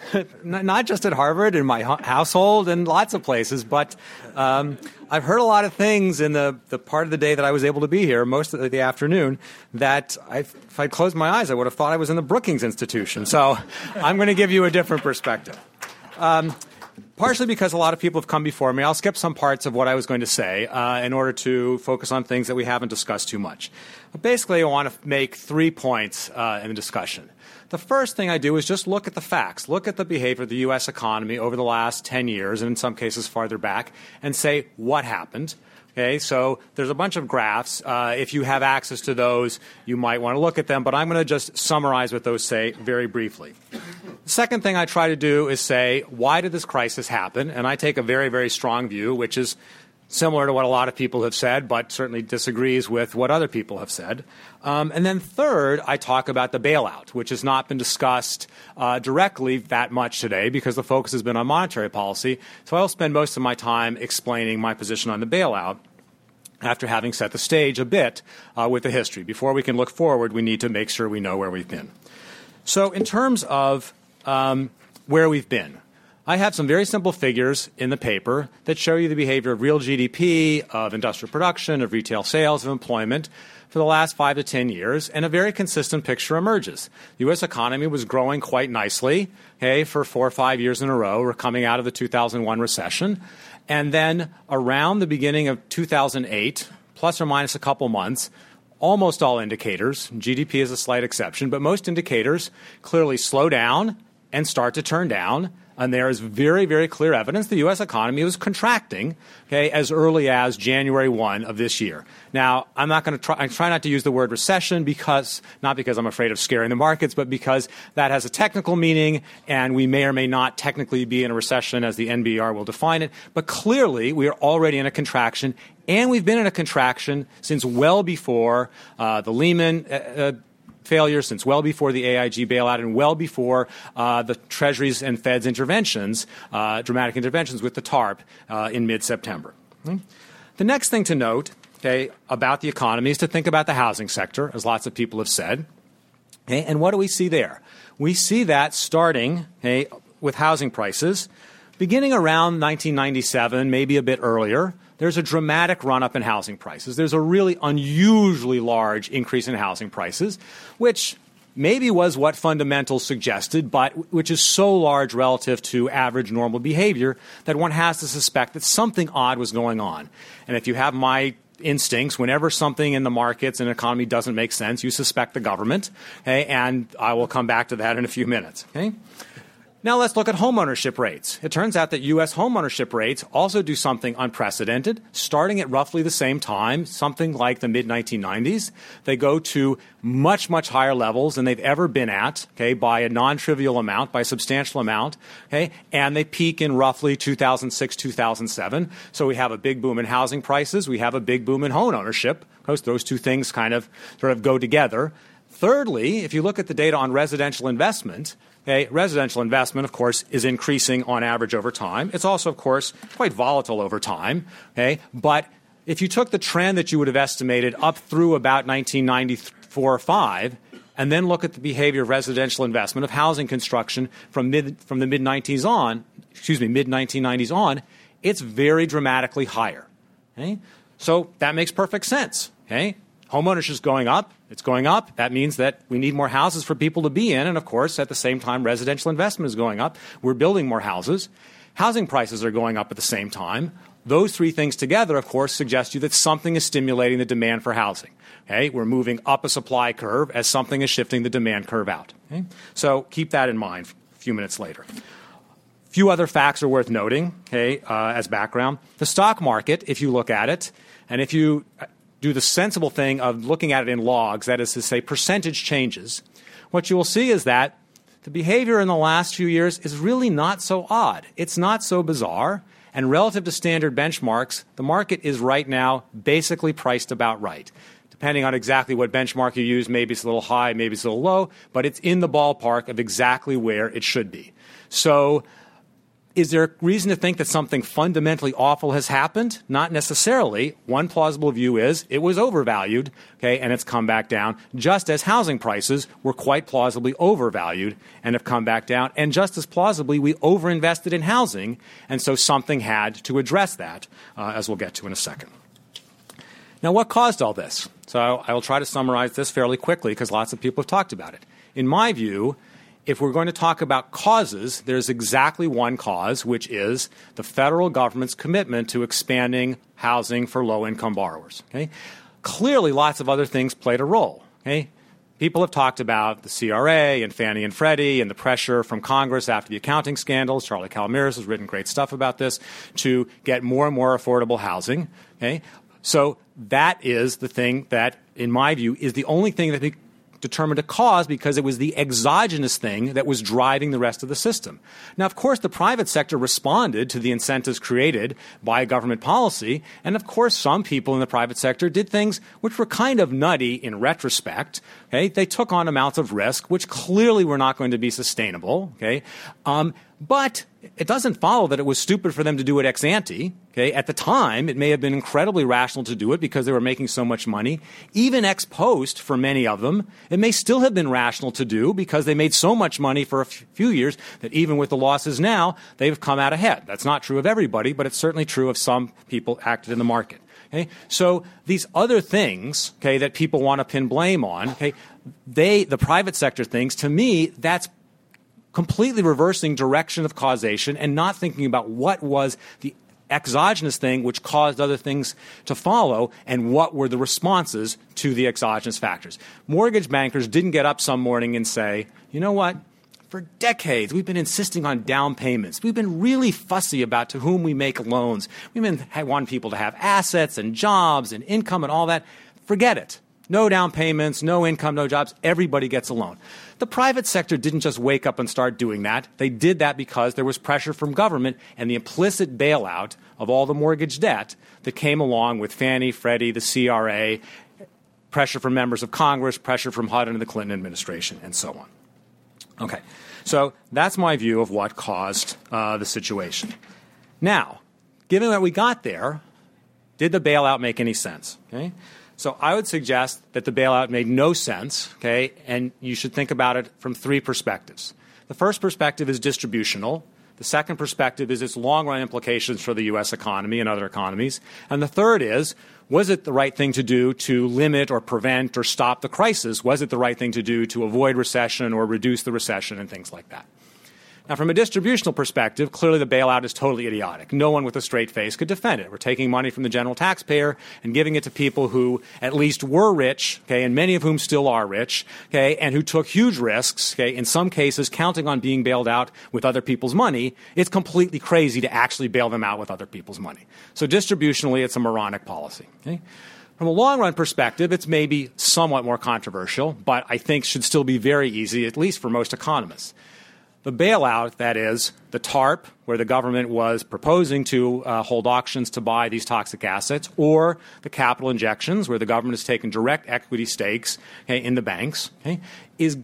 not just at Harvard, in my household, and lots of places. But um, I've heard a lot of things in the, the part of the day that I was able to be here, most of the afternoon, that I, if I'd closed my eyes, I would have thought I was in the Brookings Institution. So I'm going to give you a different perspective. Um, partially because a lot of people have come before me. I'll skip some parts of what I was going to say uh, in order to focus on things that we haven't discussed too much. But basically, I want to make three points uh, in the discussion. The first thing I do is just look at the facts, look at the behavior of the U.S. economy over the last 10 years, and in some cases farther back, and say what happened. Okay, so there's a bunch of graphs. Uh, if you have access to those, you might want to look at them, but I'm going to just summarize what those say very briefly. The second thing I try to do is say, why did this crisis happen? And I take a very, very strong view, which is similar to what a lot of people have said, but certainly disagrees with what other people have said. Um, and then third, I talk about the bailout, which has not been discussed uh, directly that much today because the focus has been on monetary policy. So I'll spend most of my time explaining my position on the bailout after having set the stage a bit uh, with the history. Before we can look forward, we need to make sure we know where we've been. So, in terms of um, where we've been, I have some very simple figures in the paper that show you the behavior of real GDP, of industrial production, of retail sales, of employment for the last five to 10 years, and a very consistent picture emerges. The U.S. economy was growing quite nicely okay, for four or five years in a row. We're coming out of the 2001 recession. And then around the beginning of 2008, plus or minus a couple months, almost all indicators, GDP is a slight exception, but most indicators clearly slow down and start to turn down and there is very, very clear evidence the U.S. economy was contracting okay, as early as January 1 of this year. Now, I'm not going to try, I try not to use the word recession because, not because I'm afraid of scaring the markets, but because that has a technical meaning and we may or may not technically be in a recession as the NBER will define it. But clearly, we are already in a contraction and we've been in a contraction since well before uh, the Lehman uh, uh failure since well before the AIG bailout and well before uh, the Treasury's and Fed's interventions, uh, dramatic interventions with the TARP uh, in mid September. The next thing to note okay, about the economy is to think about the housing sector, as lots of people have said. Okay, and what do we see there? We see that starting okay, with housing prices beginning around 1997, maybe a bit earlier there's a dramatic run up in housing prices. There's a really unusually large increase in housing prices, which maybe was what fundamentals suggested, but which is so large relative to average normal behavior that one has to suspect that something odd was going on. And if you have my instincts whenever something in the markets and economy doesn't make sense you suspect the government okay? and i will come back to that in a few minutes okay? Now let's look at homeownership rates. It turns out that U.S. homeownership rates also do something unprecedented, starting at roughly the same time, something like the mid 1990s. They go to much, much higher levels than they've ever been at, okay, by a non trivial amount, by a substantial amount, okay, and they peak in roughly 2006, 2007. So we have a big boom in housing prices, we have a big boom in home ownership. Those two things kind of sort of go together. Thirdly, if you look at the data on residential investment, Okay, residential investment, of course, is increasing on average over time. It's also, of course, quite volatile over time. Okay, but if you took the trend that you would have estimated up through about 1994 or 5, and then look at the behavior of residential investment of housing construction from mid from the mid 90s on, excuse me, mid 1990s on, it's very dramatically higher. Okay? So that makes perfect sense. Okay? Homeownership is going up. It's going up. That means that we need more houses for people to be in. And of course, at the same time, residential investment is going up. We're building more houses. Housing prices are going up at the same time. Those three things together, of course, suggest to you that something is stimulating the demand for housing. Okay? We're moving up a supply curve as something is shifting the demand curve out. Okay? So keep that in mind a few minutes later. A few other facts are worth noting okay, uh, as background. The stock market, if you look at it, and if you do the sensible thing of looking at it in logs, that is to say, percentage changes, what you will see is that the behavior in the last few years is really not so odd. It's not so bizarre. And relative to standard benchmarks, the market is right now basically priced about right. Depending on exactly what benchmark you use, maybe it's a little high, maybe it's a little low, but it's in the ballpark of exactly where it should be. So is there reason to think that something fundamentally awful has happened? Not necessarily. One plausible view is it was overvalued, okay, and it's come back down, just as housing prices were quite plausibly overvalued and have come back down. And just as plausibly, we overinvested in housing, and so something had to address that, uh, as we'll get to in a second. Now, what caused all this? So I will try to summarize this fairly quickly because lots of people have talked about it. In my view, if we're going to talk about causes, there's exactly one cause, which is the federal government's commitment to expanding housing for low income borrowers. Okay? Clearly, lots of other things played a role. Okay? People have talked about the CRA and Fannie and Freddie and the pressure from Congress after the accounting scandals. Charlie Calomiris has written great stuff about this to get more and more affordable housing. Okay? So that is the thing that, in my view, is the only thing that determined a cause because it was the exogenous thing that was driving the rest of the system. Now, of course, the private sector responded to the incentives created by government policy, and of course, some people in the private sector did things which were kind of nutty in retrospect. Okay? They took on amounts of risk which clearly were not going to be sustainable. Okay? Um, but it doesn't follow that it was stupid for them to do it ex ante. Okay? At the time, it may have been incredibly rational to do it because they were making so much money. Even ex post, for many of them, it may still have been rational to do because they made so much money for a few years that even with the losses now, they've come out ahead. That's not true of everybody, but it's certainly true of some people acted in the market. Okay? So these other things, okay, that people want to pin blame on, okay, they, the private sector things, to me, that's completely reversing direction of causation and not thinking about what was the exogenous thing which caused other things to follow and what were the responses to the exogenous factors. Mortgage bankers didn't get up some morning and say, you know what? For decades, we've been insisting on down payments. We've been really fussy about to whom we make loans. We've been wanting people to have assets and jobs and income and all that. Forget it. No down payments, no income, no jobs. Everybody gets a loan. The private sector didn't just wake up and start doing that. They did that because there was pressure from government and the implicit bailout of all the mortgage debt that came along with Fannie, Freddie, the CRA, pressure from members of Congress, pressure from HUD and the Clinton administration, and so on. Okay, so that's my view of what caused uh, the situation. Now, given that we got there, did the bailout make any sense? Okay? So I would suggest that the bailout made no sense, okay, and you should think about it from three perspectives. The first perspective is distributional. The second perspective is its long run implications for the U.S. economy and other economies. And the third is was it the right thing to do to limit or prevent or stop the crisis? Was it the right thing to do to avoid recession or reduce the recession and things like that? Now, from a distributional perspective, clearly the bailout is totally idiotic. No one with a straight face could defend it. We're taking money from the general taxpayer and giving it to people who at least were rich, okay, and many of whom still are rich, okay, and who took huge risks, okay, in some cases counting on being bailed out with other people's money. It's completely crazy to actually bail them out with other people's money. So distributionally, it's a moronic policy. Okay? From a long run perspective, it's maybe somewhat more controversial, but I think should still be very easy, at least for most economists. The bailout, that is, the TARP, where the government was proposing to uh, hold auctions to buy these toxic assets, or the capital injections, where the government has taken direct equity stakes okay, in the banks, okay, is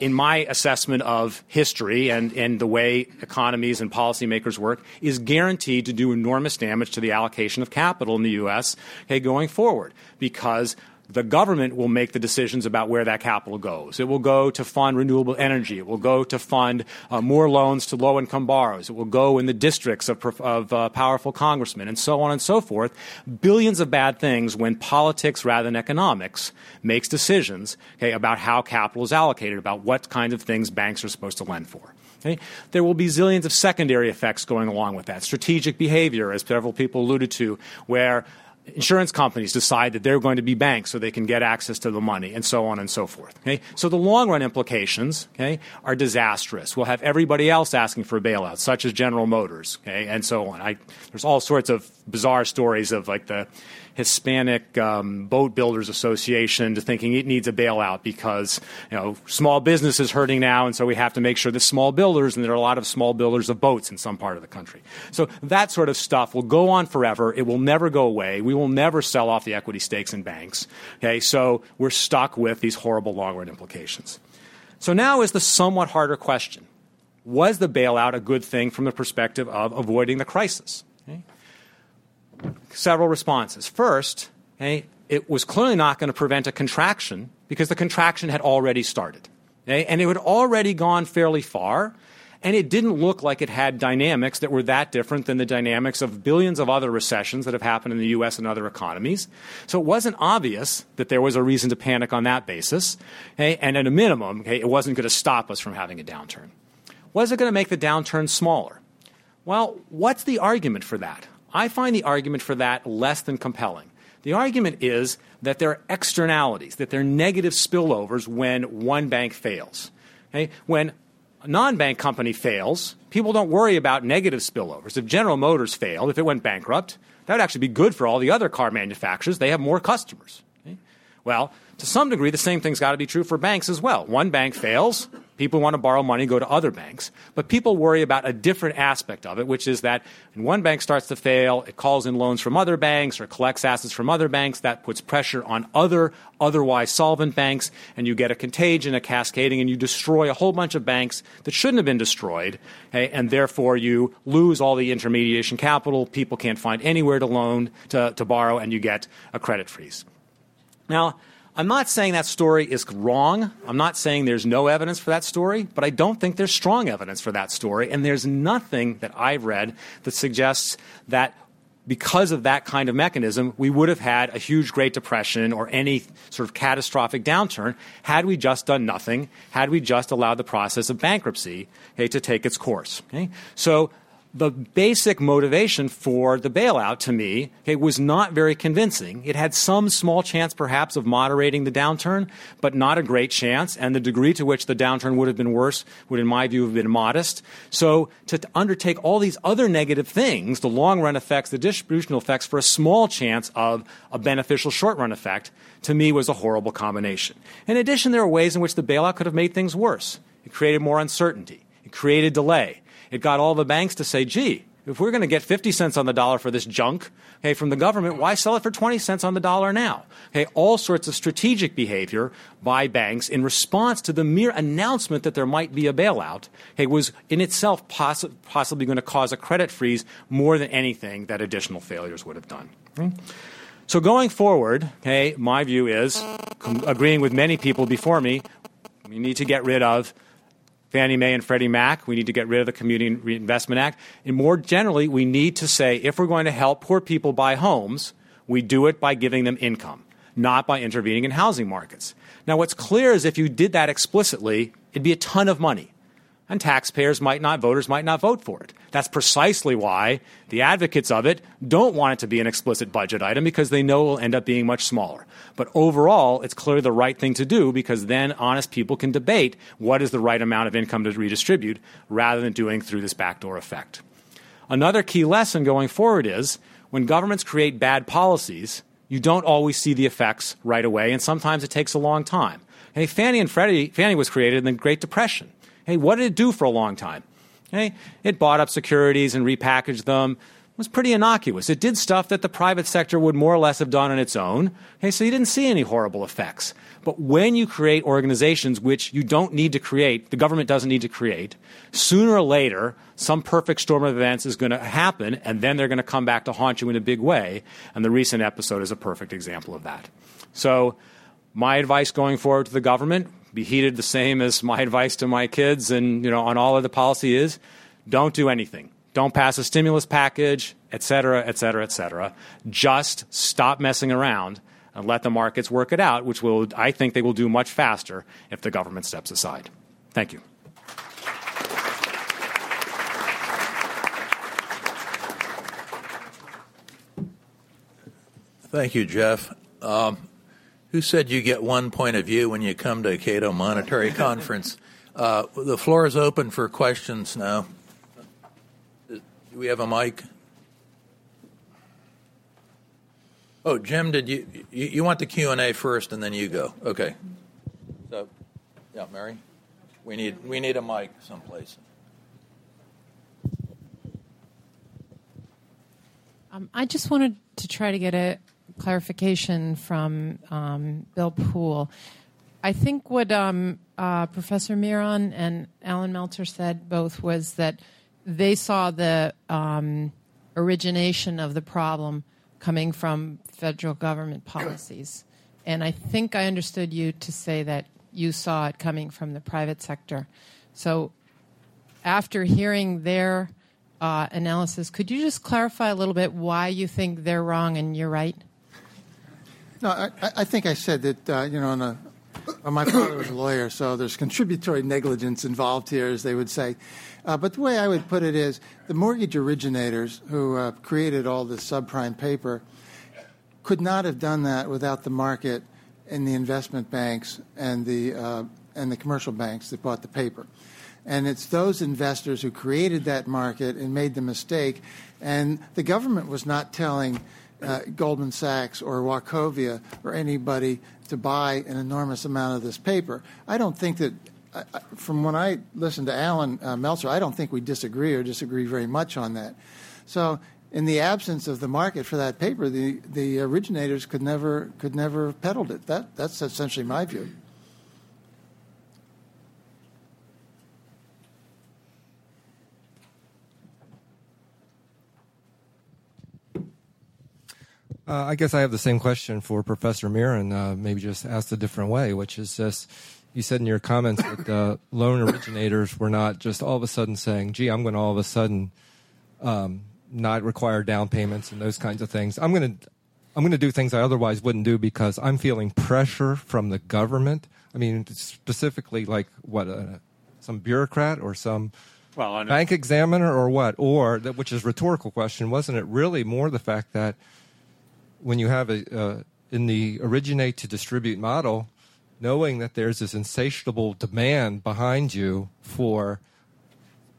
in my assessment of history and, and the way economies and policymakers work, is guaranteed to do enormous damage to the allocation of capital in the U.S. Okay, going forward because the government will make the decisions about where that capital goes. It will go to fund renewable energy. It will go to fund uh, more loans to low income borrowers. It will go in the districts of, of uh, powerful congressmen and so on and so forth. Billions of bad things when politics rather than economics makes decisions okay, about how capital is allocated, about what kinds of things banks are supposed to lend for. Okay? There will be zillions of secondary effects going along with that. Strategic behavior, as several people alluded to, where insurance companies decide that they're going to be banks so they can get access to the money and so on and so forth. Okay? So the long run implications okay, are disastrous. We'll have everybody else asking for bailouts, such as General Motors, okay, and so on. I, there's all sorts of bizarre stories of like the Hispanic um, Boat Builders Association to thinking it needs a bailout because you know small business is hurting now, and so we have to make sure that small builders, and there are a lot of small builders of boats in some part of the country. So that sort of stuff will go on forever. It will never go away. We will never sell off the equity stakes in banks. Okay, so we're stuck with these horrible long run implications. So now is the somewhat harder question. Was the bailout a good thing from the perspective of avoiding the crisis? Okay? Several responses. First, okay, it was clearly not going to prevent a contraction because the contraction had already started. Okay, and it had already gone fairly far, and it didn't look like it had dynamics that were that different than the dynamics of billions of other recessions that have happened in the US and other economies. So it wasn't obvious that there was a reason to panic on that basis. Okay, and at a minimum, okay, it wasn't going to stop us from having a downturn. Was it going to make the downturn smaller? Well, what's the argument for that? I find the argument for that less than compelling. The argument is that there are externalities, that there are negative spillovers when one bank fails. Okay? When a non bank company fails, people don't worry about negative spillovers. If General Motors failed, if it went bankrupt, that would actually be good for all the other car manufacturers. They have more customers. Well, to some degree, the same thing's got to be true for banks as well. One bank fails, people want to borrow money, go to other banks. But people worry about a different aspect of it, which is that when one bank starts to fail, it calls in loans from other banks or collects assets from other banks. That puts pressure on other otherwise solvent banks, and you get a contagion, a cascading, and you destroy a whole bunch of banks that shouldn't have been destroyed. Okay? And therefore, you lose all the intermediation capital. People can't find anywhere to loan, to, to borrow, and you get a credit freeze. Now, I'm not saying that story is wrong. I'm not saying there's no evidence for that story, but I don't think there's strong evidence for that story. And there's nothing that I've read that suggests that because of that kind of mechanism, we would have had a huge Great Depression or any sort of catastrophic downturn had we just done nothing, had we just allowed the process of bankruptcy okay, to take its course. Okay? So the basic motivation for the bailout to me okay, was not very convincing. It had some small chance, perhaps, of moderating the downturn, but not a great chance. And the degree to which the downturn would have been worse would, in my view, have been modest. So to undertake all these other negative things, the long run effects, the distributional effects, for a small chance of a beneficial short run effect, to me was a horrible combination. In addition, there are ways in which the bailout could have made things worse. It created more uncertainty. It created delay. It got all the banks to say, gee, if we're going to get 50 cents on the dollar for this junk okay, from the government, why sell it for 20 cents on the dollar now? Okay, all sorts of strategic behavior by banks in response to the mere announcement that there might be a bailout okay, was in itself poss- possibly going to cause a credit freeze more than anything that additional failures would have done. Okay? So going forward, okay, my view is, agreeing with many people before me, we need to get rid of Fannie Mae and Freddie Mac. We need to get rid of the Community Reinvestment Act. And more generally, we need to say if we're going to help poor people buy homes, we do it by giving them income, not by intervening in housing markets. Now, what's clear is if you did that explicitly, it'd be a ton of money and taxpayers might not, voters might not vote for it. That's precisely why the advocates of it don't want it to be an explicit budget item because they know it will end up being much smaller. But overall, it's clearly the right thing to do because then honest people can debate what is the right amount of income to redistribute rather than doing through this backdoor effect. Another key lesson going forward is when governments create bad policies, you don't always see the effects right away, and sometimes it takes a long time. Hey, Fannie and Freddie, Fannie was created in the Great Depression. Hey, what did it do for a long time? Hey, it bought up securities and repackaged them. It was pretty innocuous. It did stuff that the private sector would more or less have done on its own. Hey, so you didn't see any horrible effects. But when you create organizations which you don't need to create, the government doesn't need to create, sooner or later, some perfect storm of events is going to happen, and then they're going to come back to haunt you in a big way. And the recent episode is a perfect example of that. So, my advice going forward to the government be heated the same as my advice to my kids and you know on all of the policy is don't do anything. Don't pass a stimulus package et cetera et cetera et cetera. Just stop messing around and let the markets work it out which will i think they will do much faster if the government steps aside. Thank you. Thank you, Jeff. Um, who said you get one point of view when you come to a Cato Monetary Conference? Uh, the floor is open for questions now. Do we have a mic? Oh, Jim, did you you, you want the Q and A first, and then you go? Okay. So, yeah, Mary, we need we need a mic someplace. Um, I just wanted to try to get a clarification from um, Bill Poole. I think what um, uh, Professor Miron and Allan Meltzer said both was that they saw the um, origination of the problem coming from federal government policies. And I think I understood you to say that you saw it coming from the private sector. So after hearing their uh, analysis, could you just clarify a little bit why you think they're wrong and you're right? No, I, I think I said that, uh, you know, a, well, my father was a lawyer, so there's contributory negligence involved here, as they would say. Uh, but the way I would put it is the mortgage originators who uh, created all this subprime paper could not have done that without the market and the investment banks and the, uh, and the commercial banks that bought the paper. And it's those investors who created that market and made the mistake. And the government was not telling uh, Goldman Sachs or Wachovia or anybody to buy an enormous amount of this paper. I don't think that, from when I listened to Allan uh, Meltzer, I don't think we disagree or disagree very much on that. So, in the absence of the market for that paper, the, the originators could never could never have peddled it. That that's essentially my view. Uh, I guess I have the same question for Professor Miron, uh, maybe just asked a different way, which is this. You said in your comments that uh, loan originators were not just all of a sudden saying, gee, I'm going to all of a sudden um, not require down payments and those kinds of things. I'm going to I'm going to do things I otherwise wouldn't do because I'm feeling pressure from the government. I mean, specifically, like what, uh, some bureaucrat or some well, bank examiner or what? Or, which is a rhetorical question, wasn't it really more the fact that when you have a uh, in the originate to distribute model, knowing that there's this insatiable demand behind you for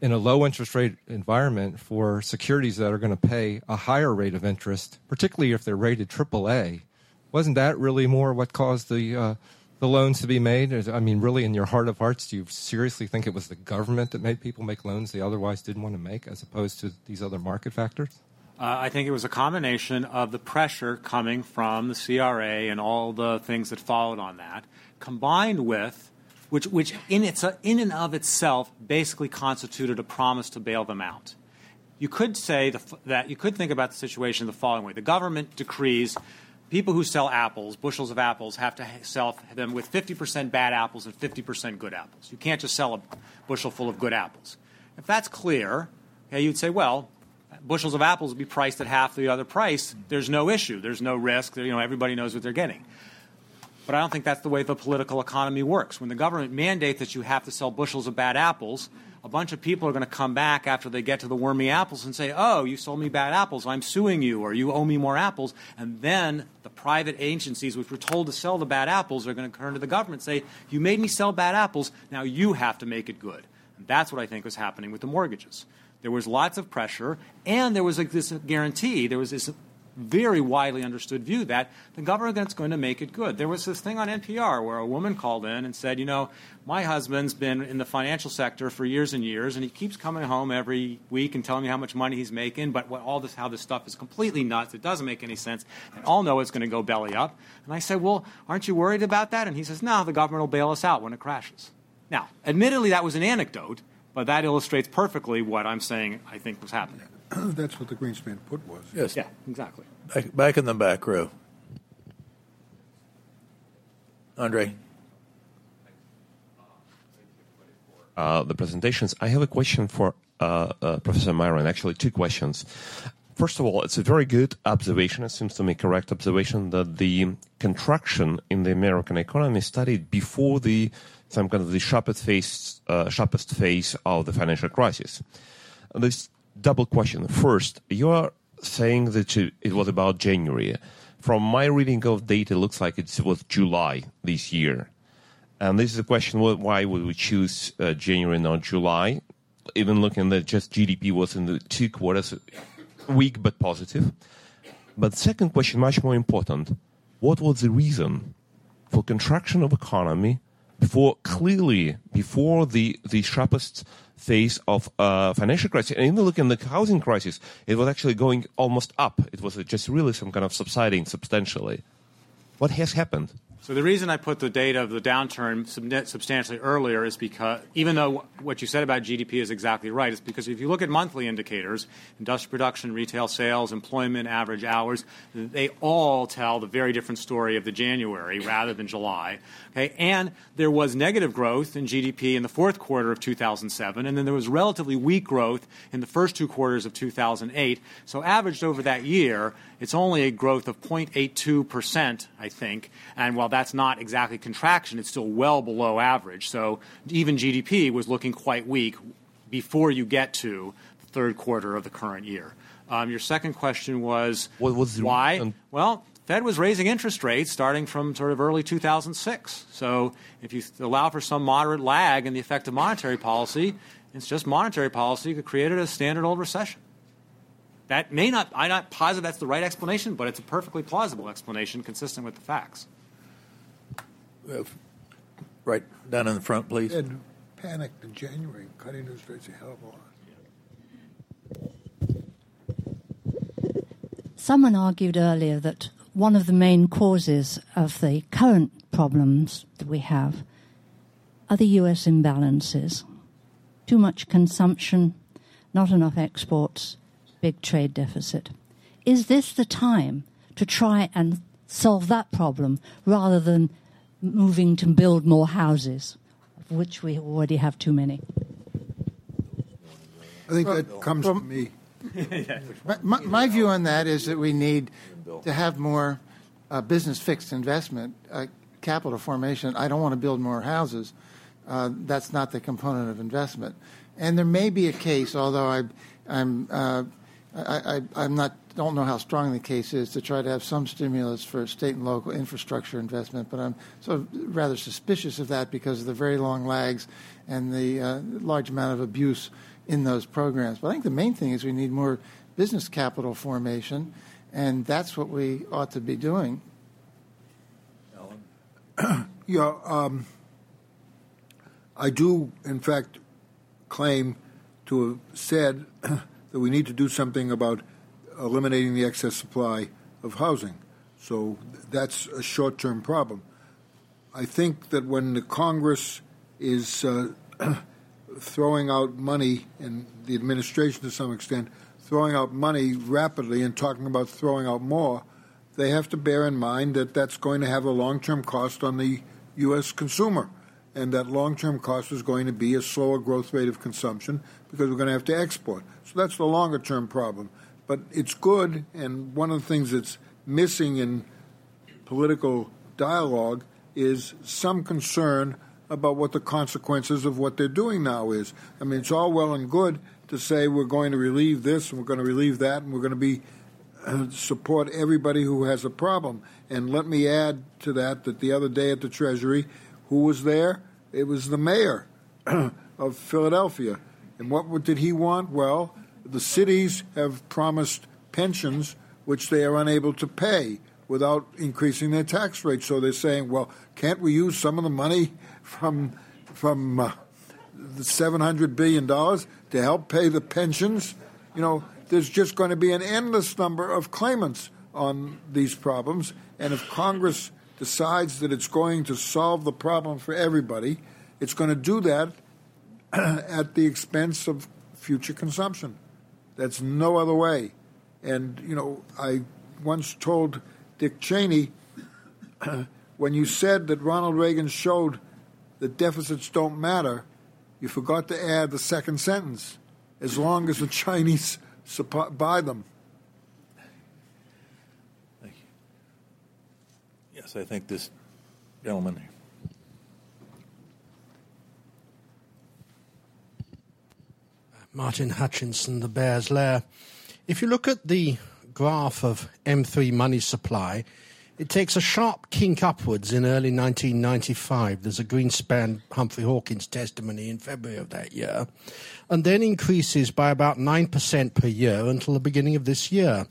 in a low interest rate environment for securities that are going to pay a higher rate of interest, particularly if they're rated AAA. Wasn't that really more what caused the uh, the loans to be made? I mean, really, in your heart of hearts, do you seriously think it was the government that made people make loans they otherwise didn't want to make, as opposed to these other market factors? Uh, I think it was a combination of the pressure coming from the CRA and all the things that followed on that, combined with which, which in, its, in and of itself basically constituted a promise to bail them out. You could say the, that you could think about the situation the following way: the government decrees people who sell apples, bushels of apples, have to sell them with 50% bad apples and 50% good apples. You can't just sell a bushel full of good apples. If that's clear, okay, you'd say, well, bushels of apples be priced at half the other price, there's no issue. There's no risk. You know, everybody knows what they're getting. But I don't think that's the way the political economy works. When the government mandates that you have to sell bushels of bad apples, a bunch of people are going to come back after they get to the wormy apples and say, Oh, you sold me bad apples. I'm suing you, or you owe me more apples. And then the private agencies, which were told to sell the bad apples, are going to turn to the government and say, You made me sell bad apples. Now you have to make it good. And that's what I think was happening with the mortgages. There was lots of pressure, and there was this guarantee. There was this very widely understood view that the government's going to make it good. There was this thing on NPR where a woman called in and said, You know, my husband's been in the financial sector for years and years, and he keeps coming home every week and telling me how much money he's making, but what, all this, how this stuff is completely nuts. It doesn't make any sense. And all know it's going to go belly up. And I said, Well, aren't you worried about that? And he says, No, the government will bail us out when it crashes. Now, admittedly, that was an anecdote. But that illustrates perfectly what I'm saying I think was happening. That's what the Greenspan put was. Yes. Yeah, exactly. Back, back in the back row. Andre. Uh, the presentations. I have a question for uh, uh, Professor Miron. Actually, two questions. First of all, it's a very good observation. It seems to me correct observation that the contraction in the American economy studied before the some kind of the sharpest phase, uh, sharpest phase of the financial crisis. This double question. First, you are saying that it was about January. From my reading of data, it looks like it was July this year. And this is a question: Why would we choose uh, January, not July? Even looking at just GDP was in the two quarters, weak but positive. But second question, much more important: What was the reason for contraction of economy before clearly before the the sharpest phase of uh, financial crisis, and even looking at the housing crisis, it was actually going almost up. It was just really some kind of subsiding substantially. What has happened? So the reason I put the data of the downturn substantially earlier is because even though what you said about GDP is exactly right, it's because if you look at monthly indicators, industrial production, retail sales, employment, average hours, they all tell the very different story of the January rather than July. Okay, and there was negative growth in GDP in the fourth quarter of 2007, and then there was relatively weak growth in the first two quarters of 2008. So averaged over that year, it's only a growth of 0.82 percent, I think. And while that's not exactly contraction, it's still well below average. So even GDP was looking quite weak before you get to the third quarter of the current year. Um, your second question was, was why? well, Fed was raising interest rates starting from sort of early 2006. So if you allow for some moderate lag in the effect of monetary policy, it's just monetary policy that created a standard old recession. That may not, I'm not positive that's the right explanation, but it's a perfectly plausible explanation consistent with the facts. Right down in the front, please. Ed panicked in January, cut interest rates a hell of a lot. Someone argued earlier that one of the main causes of the current problems that we have are the US imbalances. Too much consumption, not enough exports, big trade deficit. Is this the time to try and solve that problem rather than moving to build more houses, of which we already have too many? I think that comes from me. My, my view on that is that we need to have more uh, business fixed investment, uh, capital formation. I don't want to build more houses. Uh, that's not the component of investment. And there may be a case, although I, I'm, uh, I, I, am not, don't know how strong the case is to try to have some stimulus for state and local infrastructure investment, but I'm sort of rather suspicious of that because of the very long lags and the uh, large amount of abuse in those programs. But I think the main thing is we need more business capital formation, and that's what we ought to be doing. yeah, um, I do, in fact, claim to have said that we need to do something about eliminating the excess supply of housing. So that's a short term problem. I think that when the Congress is uh, throwing out money, and the administration to some extent, throwing out money rapidly and talking about throwing out more, they have to bear in mind that that's going to have a long term cost on the U.S. consumer. And that long term cost is going to be a slower growth rate of consumption because we're going to have to export. So that's the longer term problem. But it's good, and one of the things that's missing in political dialogue is some concern about what the consequences of what they're doing now is. I mean, it's all well and good to say we're going to relieve this and we're going to relieve that and we're going to be uh, support everybody who has a problem. And let me add to that that the other day at the Treasury, who was there? It was the mayor of Philadelphia. And what did he want? Well, the cities have promised pensions which they are unable to pay without increasing their tax rate. So they're saying, well, can't we use some of the money from from uh, the seven hundred billion dollars to help pay the pensions. You know, there's just going to be an endless number of claimants on these problems, and if Congress decides that it's going to solve the problem for everybody, it's going to do that at the expense of future consumption. That's no other way. And you know, I once told Dick Cheney when you said that Ronald Reagan showed that deficits don't matter, you forgot to add the second sentence as long as the Chinese buy them. Thank you. Yes, I think this gentleman. Martin Hutchinson, the Bear's Lair. If you look at the graph of M3 money supply, it takes a sharp kink upwards in early 1995. There's a Greenspan Humphrey Hawkins testimony in February of that year, and then increases by about 9% per year until the beginning of this year,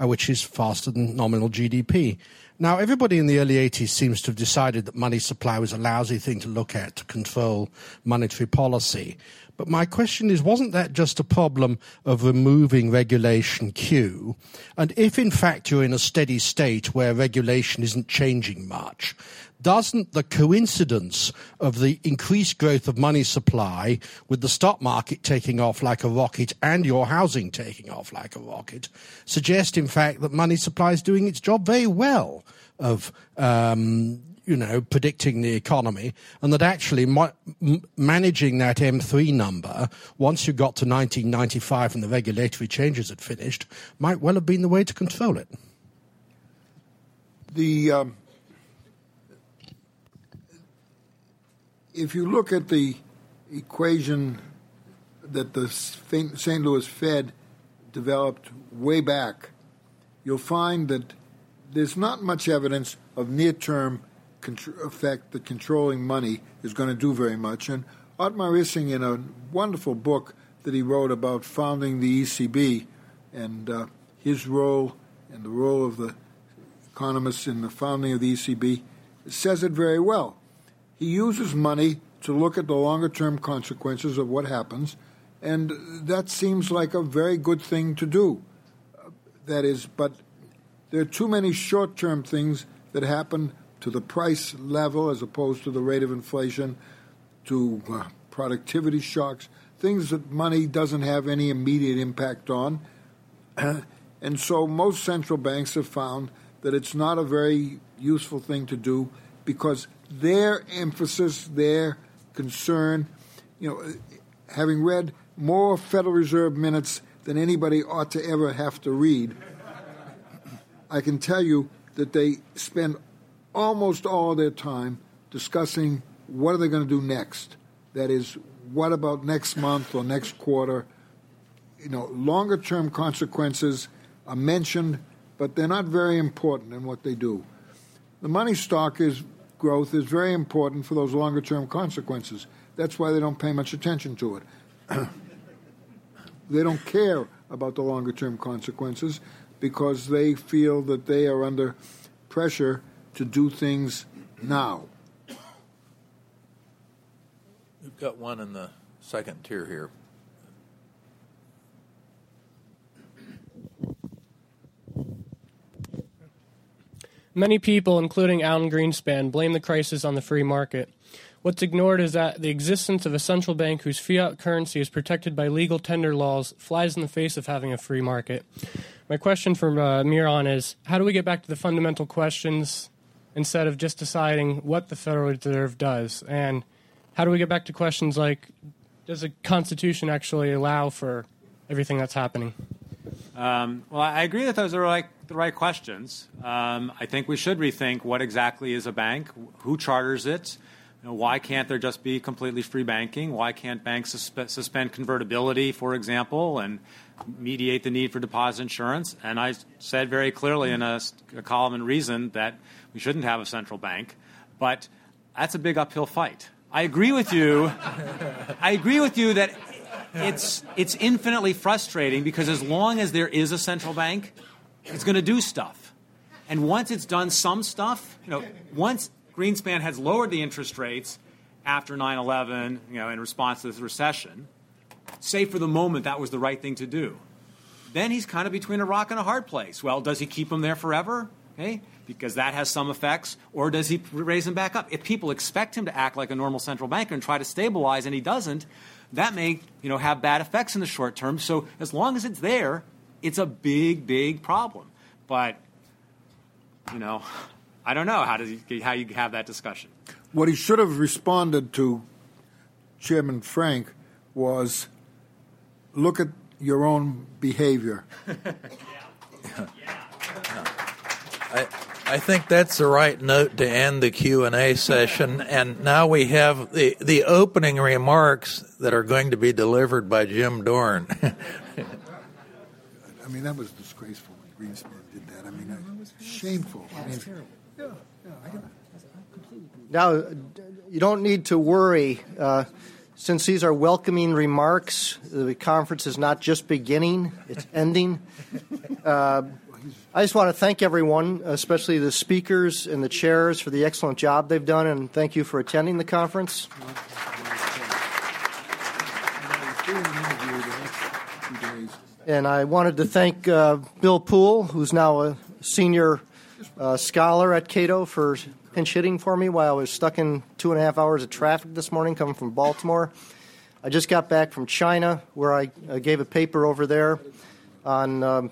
uh, which is faster than nominal GDP. Now, everybody in the early 80s seems to have decided that money supply was a lousy thing to look at to control monetary policy. But my question is, wasn't that just a problem of removing regulation Q? And if in fact you're in a steady state where regulation isn't changing much, doesn't the coincidence of the increased growth of money supply with the stock market taking off like a rocket and your housing taking off like a rocket suggest in fact that money supply is doing its job very well of um, you know, predicting the economy, and that actually mo- managing that M3 number once you got to 1995 and the regulatory changes had finished might well have been the way to control it. The um, if you look at the equation that the St. Louis Fed developed way back, you'll find that there's not much evidence of near-term effect that controlling money is going to do very much. And Otmar Issing, in a wonderful book that he wrote about founding the ECB and uh, his role and the role of the economists in the founding of the ECB says it very well. He uses money to look at the longer term consequences of what happens, and that seems like a very good thing to do. That is, but there are too many short term things that happen to the price level as opposed to the rate of inflation, to uh, productivity shocks, things that money doesn't have any immediate impact on. and so most central banks have found that it's not a very useful thing to do because their emphasis, their concern, you know, having read more Federal Reserve minutes than anybody ought to ever have to read, I can tell you that they spend almost all their time discussing what are they going to do next. That is, what about next month or next quarter? You know, longer term consequences are mentioned, but they're not very important in what they do. The money stock is growth is very important for those longer term consequences. That's why they don't pay much attention to it. they don't care about the longer term consequences because they feel that they are under pressure to do things now. We've got one in the second tier here. Many people, including Alan Greenspan, blame the crisis on the free market. What's ignored is that the existence of a central bank whose fiat currency is protected by legal tender laws flies in the face of having a free market. My question for uh, Miron is how do we get back to the fundamental questions instead of just deciding what the Federal Reserve does? And how do we get back to questions like does the Constitution actually allow for everything that's happening? Um, well, I agree that those are like the right questions. Um, I think we should rethink what exactly is a bank, who charters it. Why can't there just be completely free banking? Why can't banks suspe- suspend convertibility, for example, and mediate the need for deposit insurance? And I said very clearly in a, a column in Reason that we shouldn't have a central bank, but that's a big uphill fight. I agree with you. I agree with you that it's it's infinitely frustrating because as long as there is a central bank, it's going to do stuff. And once it's done some stuff, you know, once Greenspan has lowered the interest rates after 9/11, you know, in response to this recession, say for the moment that was the right thing to do. Then he's kind of between a rock and a hard place. Well, does he keep them there forever? Okay? Because that has some effects, or does he raise them back up? If people expect him to act like a normal central banker and try to stabilize, and he doesn't, that may you know have bad effects in the short term. So as long as it's there, it's a big, big problem. But, you know, I don't know how, does he, how you have that discussion. What he should have responded to Chairman Frank was look at your own behavior. I, I think that's the right note to end the Q and A session. And now we have the the opening remarks that are going to be delivered by Jim Dorn. I mean, that was disgraceful when Greenspan did that. I mean, I, shameful. I mean, yeah, yeah. Now, you don't need to worry. Uh, since these are welcoming remarks, the conference is not just beginning, it's ending. Uh, I just want to thank everyone, especially the speakers and the chairs, for the excellent job they've done, and thank you for attending the conference. And I wanted to thank uh, Bill Poole, who's now a senior uh, scholar at Cato, for pinch hitting for me while I was stuck in two and a half hours of traffic this morning coming from Baltimore. I just got back from China, where I uh, gave a paper over there on um,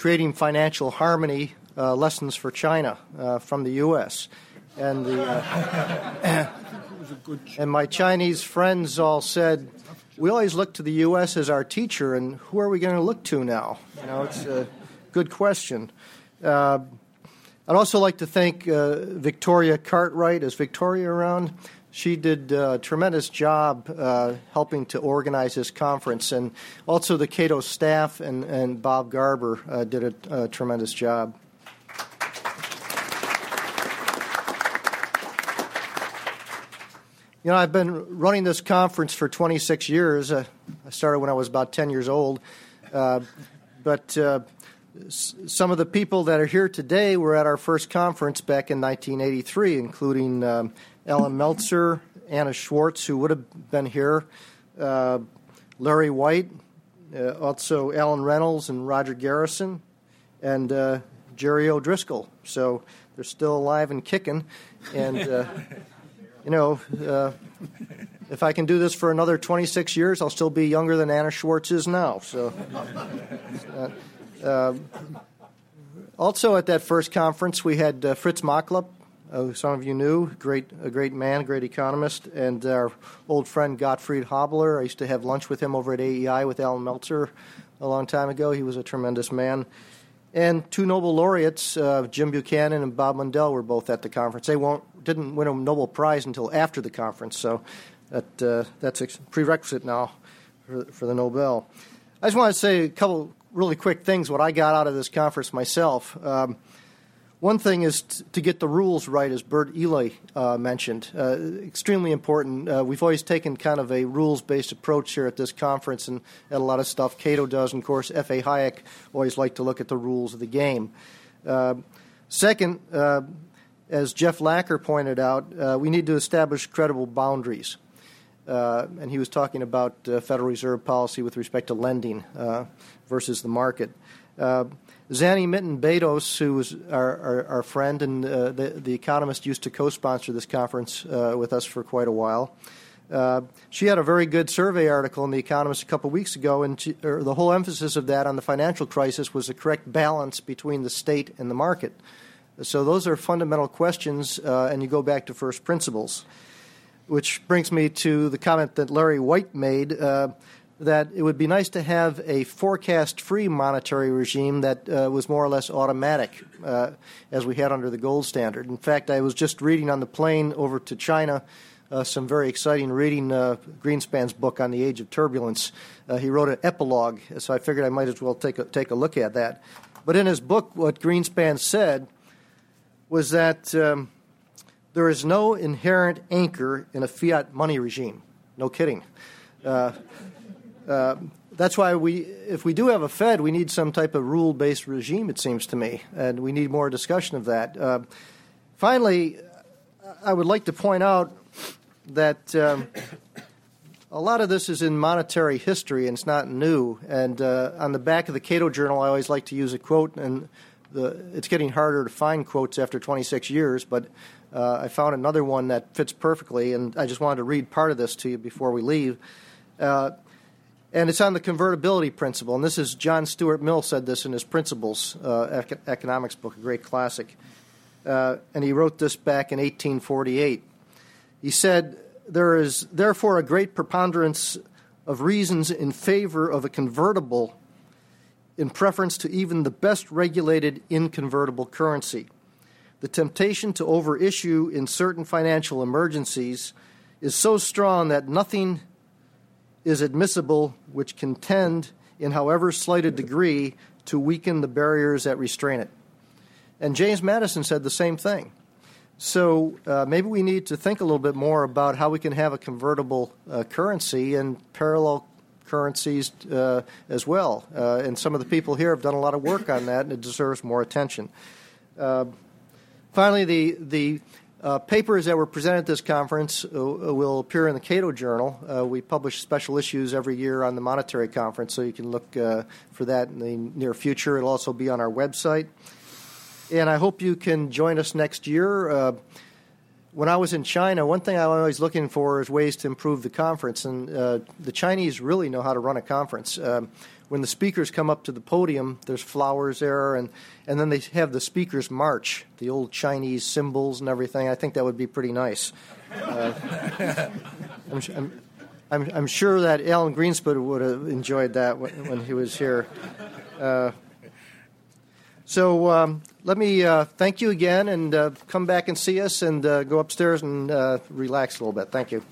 creating financial harmony uh, lessons for China uh, from the U.S. And the uh, and my Chinese friends all said, we always look to the U.S. as our teacher, and who are we going to look to now? You know, it's a good question. Uh, I'd also like to thank uh, Victoria Cartwright. Is Victoria around? She did a tremendous job uh, helping to organize this conference, and also the Cato staff and, and Bob Garber uh, did a, a tremendous job. You know, I've been running this conference for 26 years. Uh, I started when I was about 10 years old. Uh, but uh, some of the people that are here today were at our first conference back in 1983, including um, Allan Meltzer, Anna Schwartz, who would have been here, uh, Larry White, uh, also Alan Reynolds and Roger Garrison, and uh, Jerry O'Driscoll. So they're still alive and kicking. And, uh, you know, uh, if I can do this for another 26 years, I'll still be younger than Anna Schwartz is now. So, also at that first conference, we had uh, Fritz Machlup, uh, some of you knew, great, a great man, great economist, and our old friend Gottfried Haberler. I used to have lunch with him over at AEI with Allan Meltzer a long time ago. He was a tremendous man. And two Nobel laureates, uh, Jim Buchanan and Bob Mundell, were both at the conference. They won't, didn't win a Nobel Prize until after the conference, so that, uh, that's a prerequisite now for, for the Nobel. I just want to say a couple really quick things, what I got out of this conference myself. Um, one thing is t- to get the rules right, as Bert Ely uh, mentioned. Uh, extremely important. Uh, we've always taken kind of a rules based approach here at this conference and at a lot of stuff. Cato does, and of course, F.A. Hayek always like to look at the rules of the game. Uh, second, uh, as Jeff Lacker pointed out, uh, we need to establish credible boundaries. And he was talking about Federal Reserve policy with respect to lending versus the market. Zanny Minton Beddoes, who was our, our, our friend and uh, the, the economist, used to co sponsor this conference uh, with us for quite a while. Uh, she had a very good survey article in The Economist a couple of weeks ago, and she, the whole emphasis of that on the financial crisis was the correct balance between the state and the market. So, those are fundamental questions, uh, and you go back to first principles. Which brings me to the comment that Larry White made uh, that it would be nice to have a forecast free monetary regime that uh, was more or less automatic, uh, as we had under the gold standard. In fact, I was just reading on the plane over to China. Uh, some very exciting reading uh, Greenspan's book on the age of turbulence. Uh, he wrote an epilogue, so I figured I might as well take a, take a look at that. But in his book, what Greenspan said was that um, there is no inherent anchor in a fiat money regime. No kidding. Uh, uh, that's why we, if we do have a Fed, we need some type of rule-based regime. It seems to me, and we need more discussion of that. Uh, finally, I would like to point out that um, a lot of this is in monetary history, and it's not new. And uh, on the back of the Cato Journal, I always like to use a quote, and the, it's getting harder to find quotes after 26 years, but uh, I found another one that fits perfectly, and I just wanted to read part of this to you before we leave. Uh, and it's on the convertibility principle. And this is John Stuart Mill said this in his Principles uh, economics book, a great classic. Uh, and he wrote this back in 1848. He said, There is therefore a great preponderance of reasons in favor of a convertible in preference to even the best regulated inconvertible currency. The temptation to overissue in certain financial emergencies is so strong that nothing is admissible which can tend, in however slight a degree, to weaken the barriers that restrain it. And James Madison said the same thing. So uh, maybe we need to think a little bit more about how we can have a convertible uh, currency and parallel currencies uh, as well. Uh, and some of the people here have done a lot of work on that, and it deserves more attention. Uh, finally, the the uh, papers that were presented at this conference uh, will appear in the Cato Journal. Uh, we publish special issues every year on the monetary conference, so you can look uh, for that in the near future. It'll also be on our website. And I hope you can join us next year. Uh, when I was in China, one thing I'm always looking for is ways to improve the conference, and uh, the Chinese really know how to run a conference. Um, when the speakers come up to the podium, there's flowers there, and, and then they have the speakers march, the old Chinese symbols and everything. I think that would be pretty nice. Uh, I'm, I'm, I'm, I'm, sure that Alan Greenspan would have enjoyed that when, when he was here. Uh, so um, let me uh, thank you again and uh, come back and see us and uh, go upstairs and uh, relax a little bit. Thank you.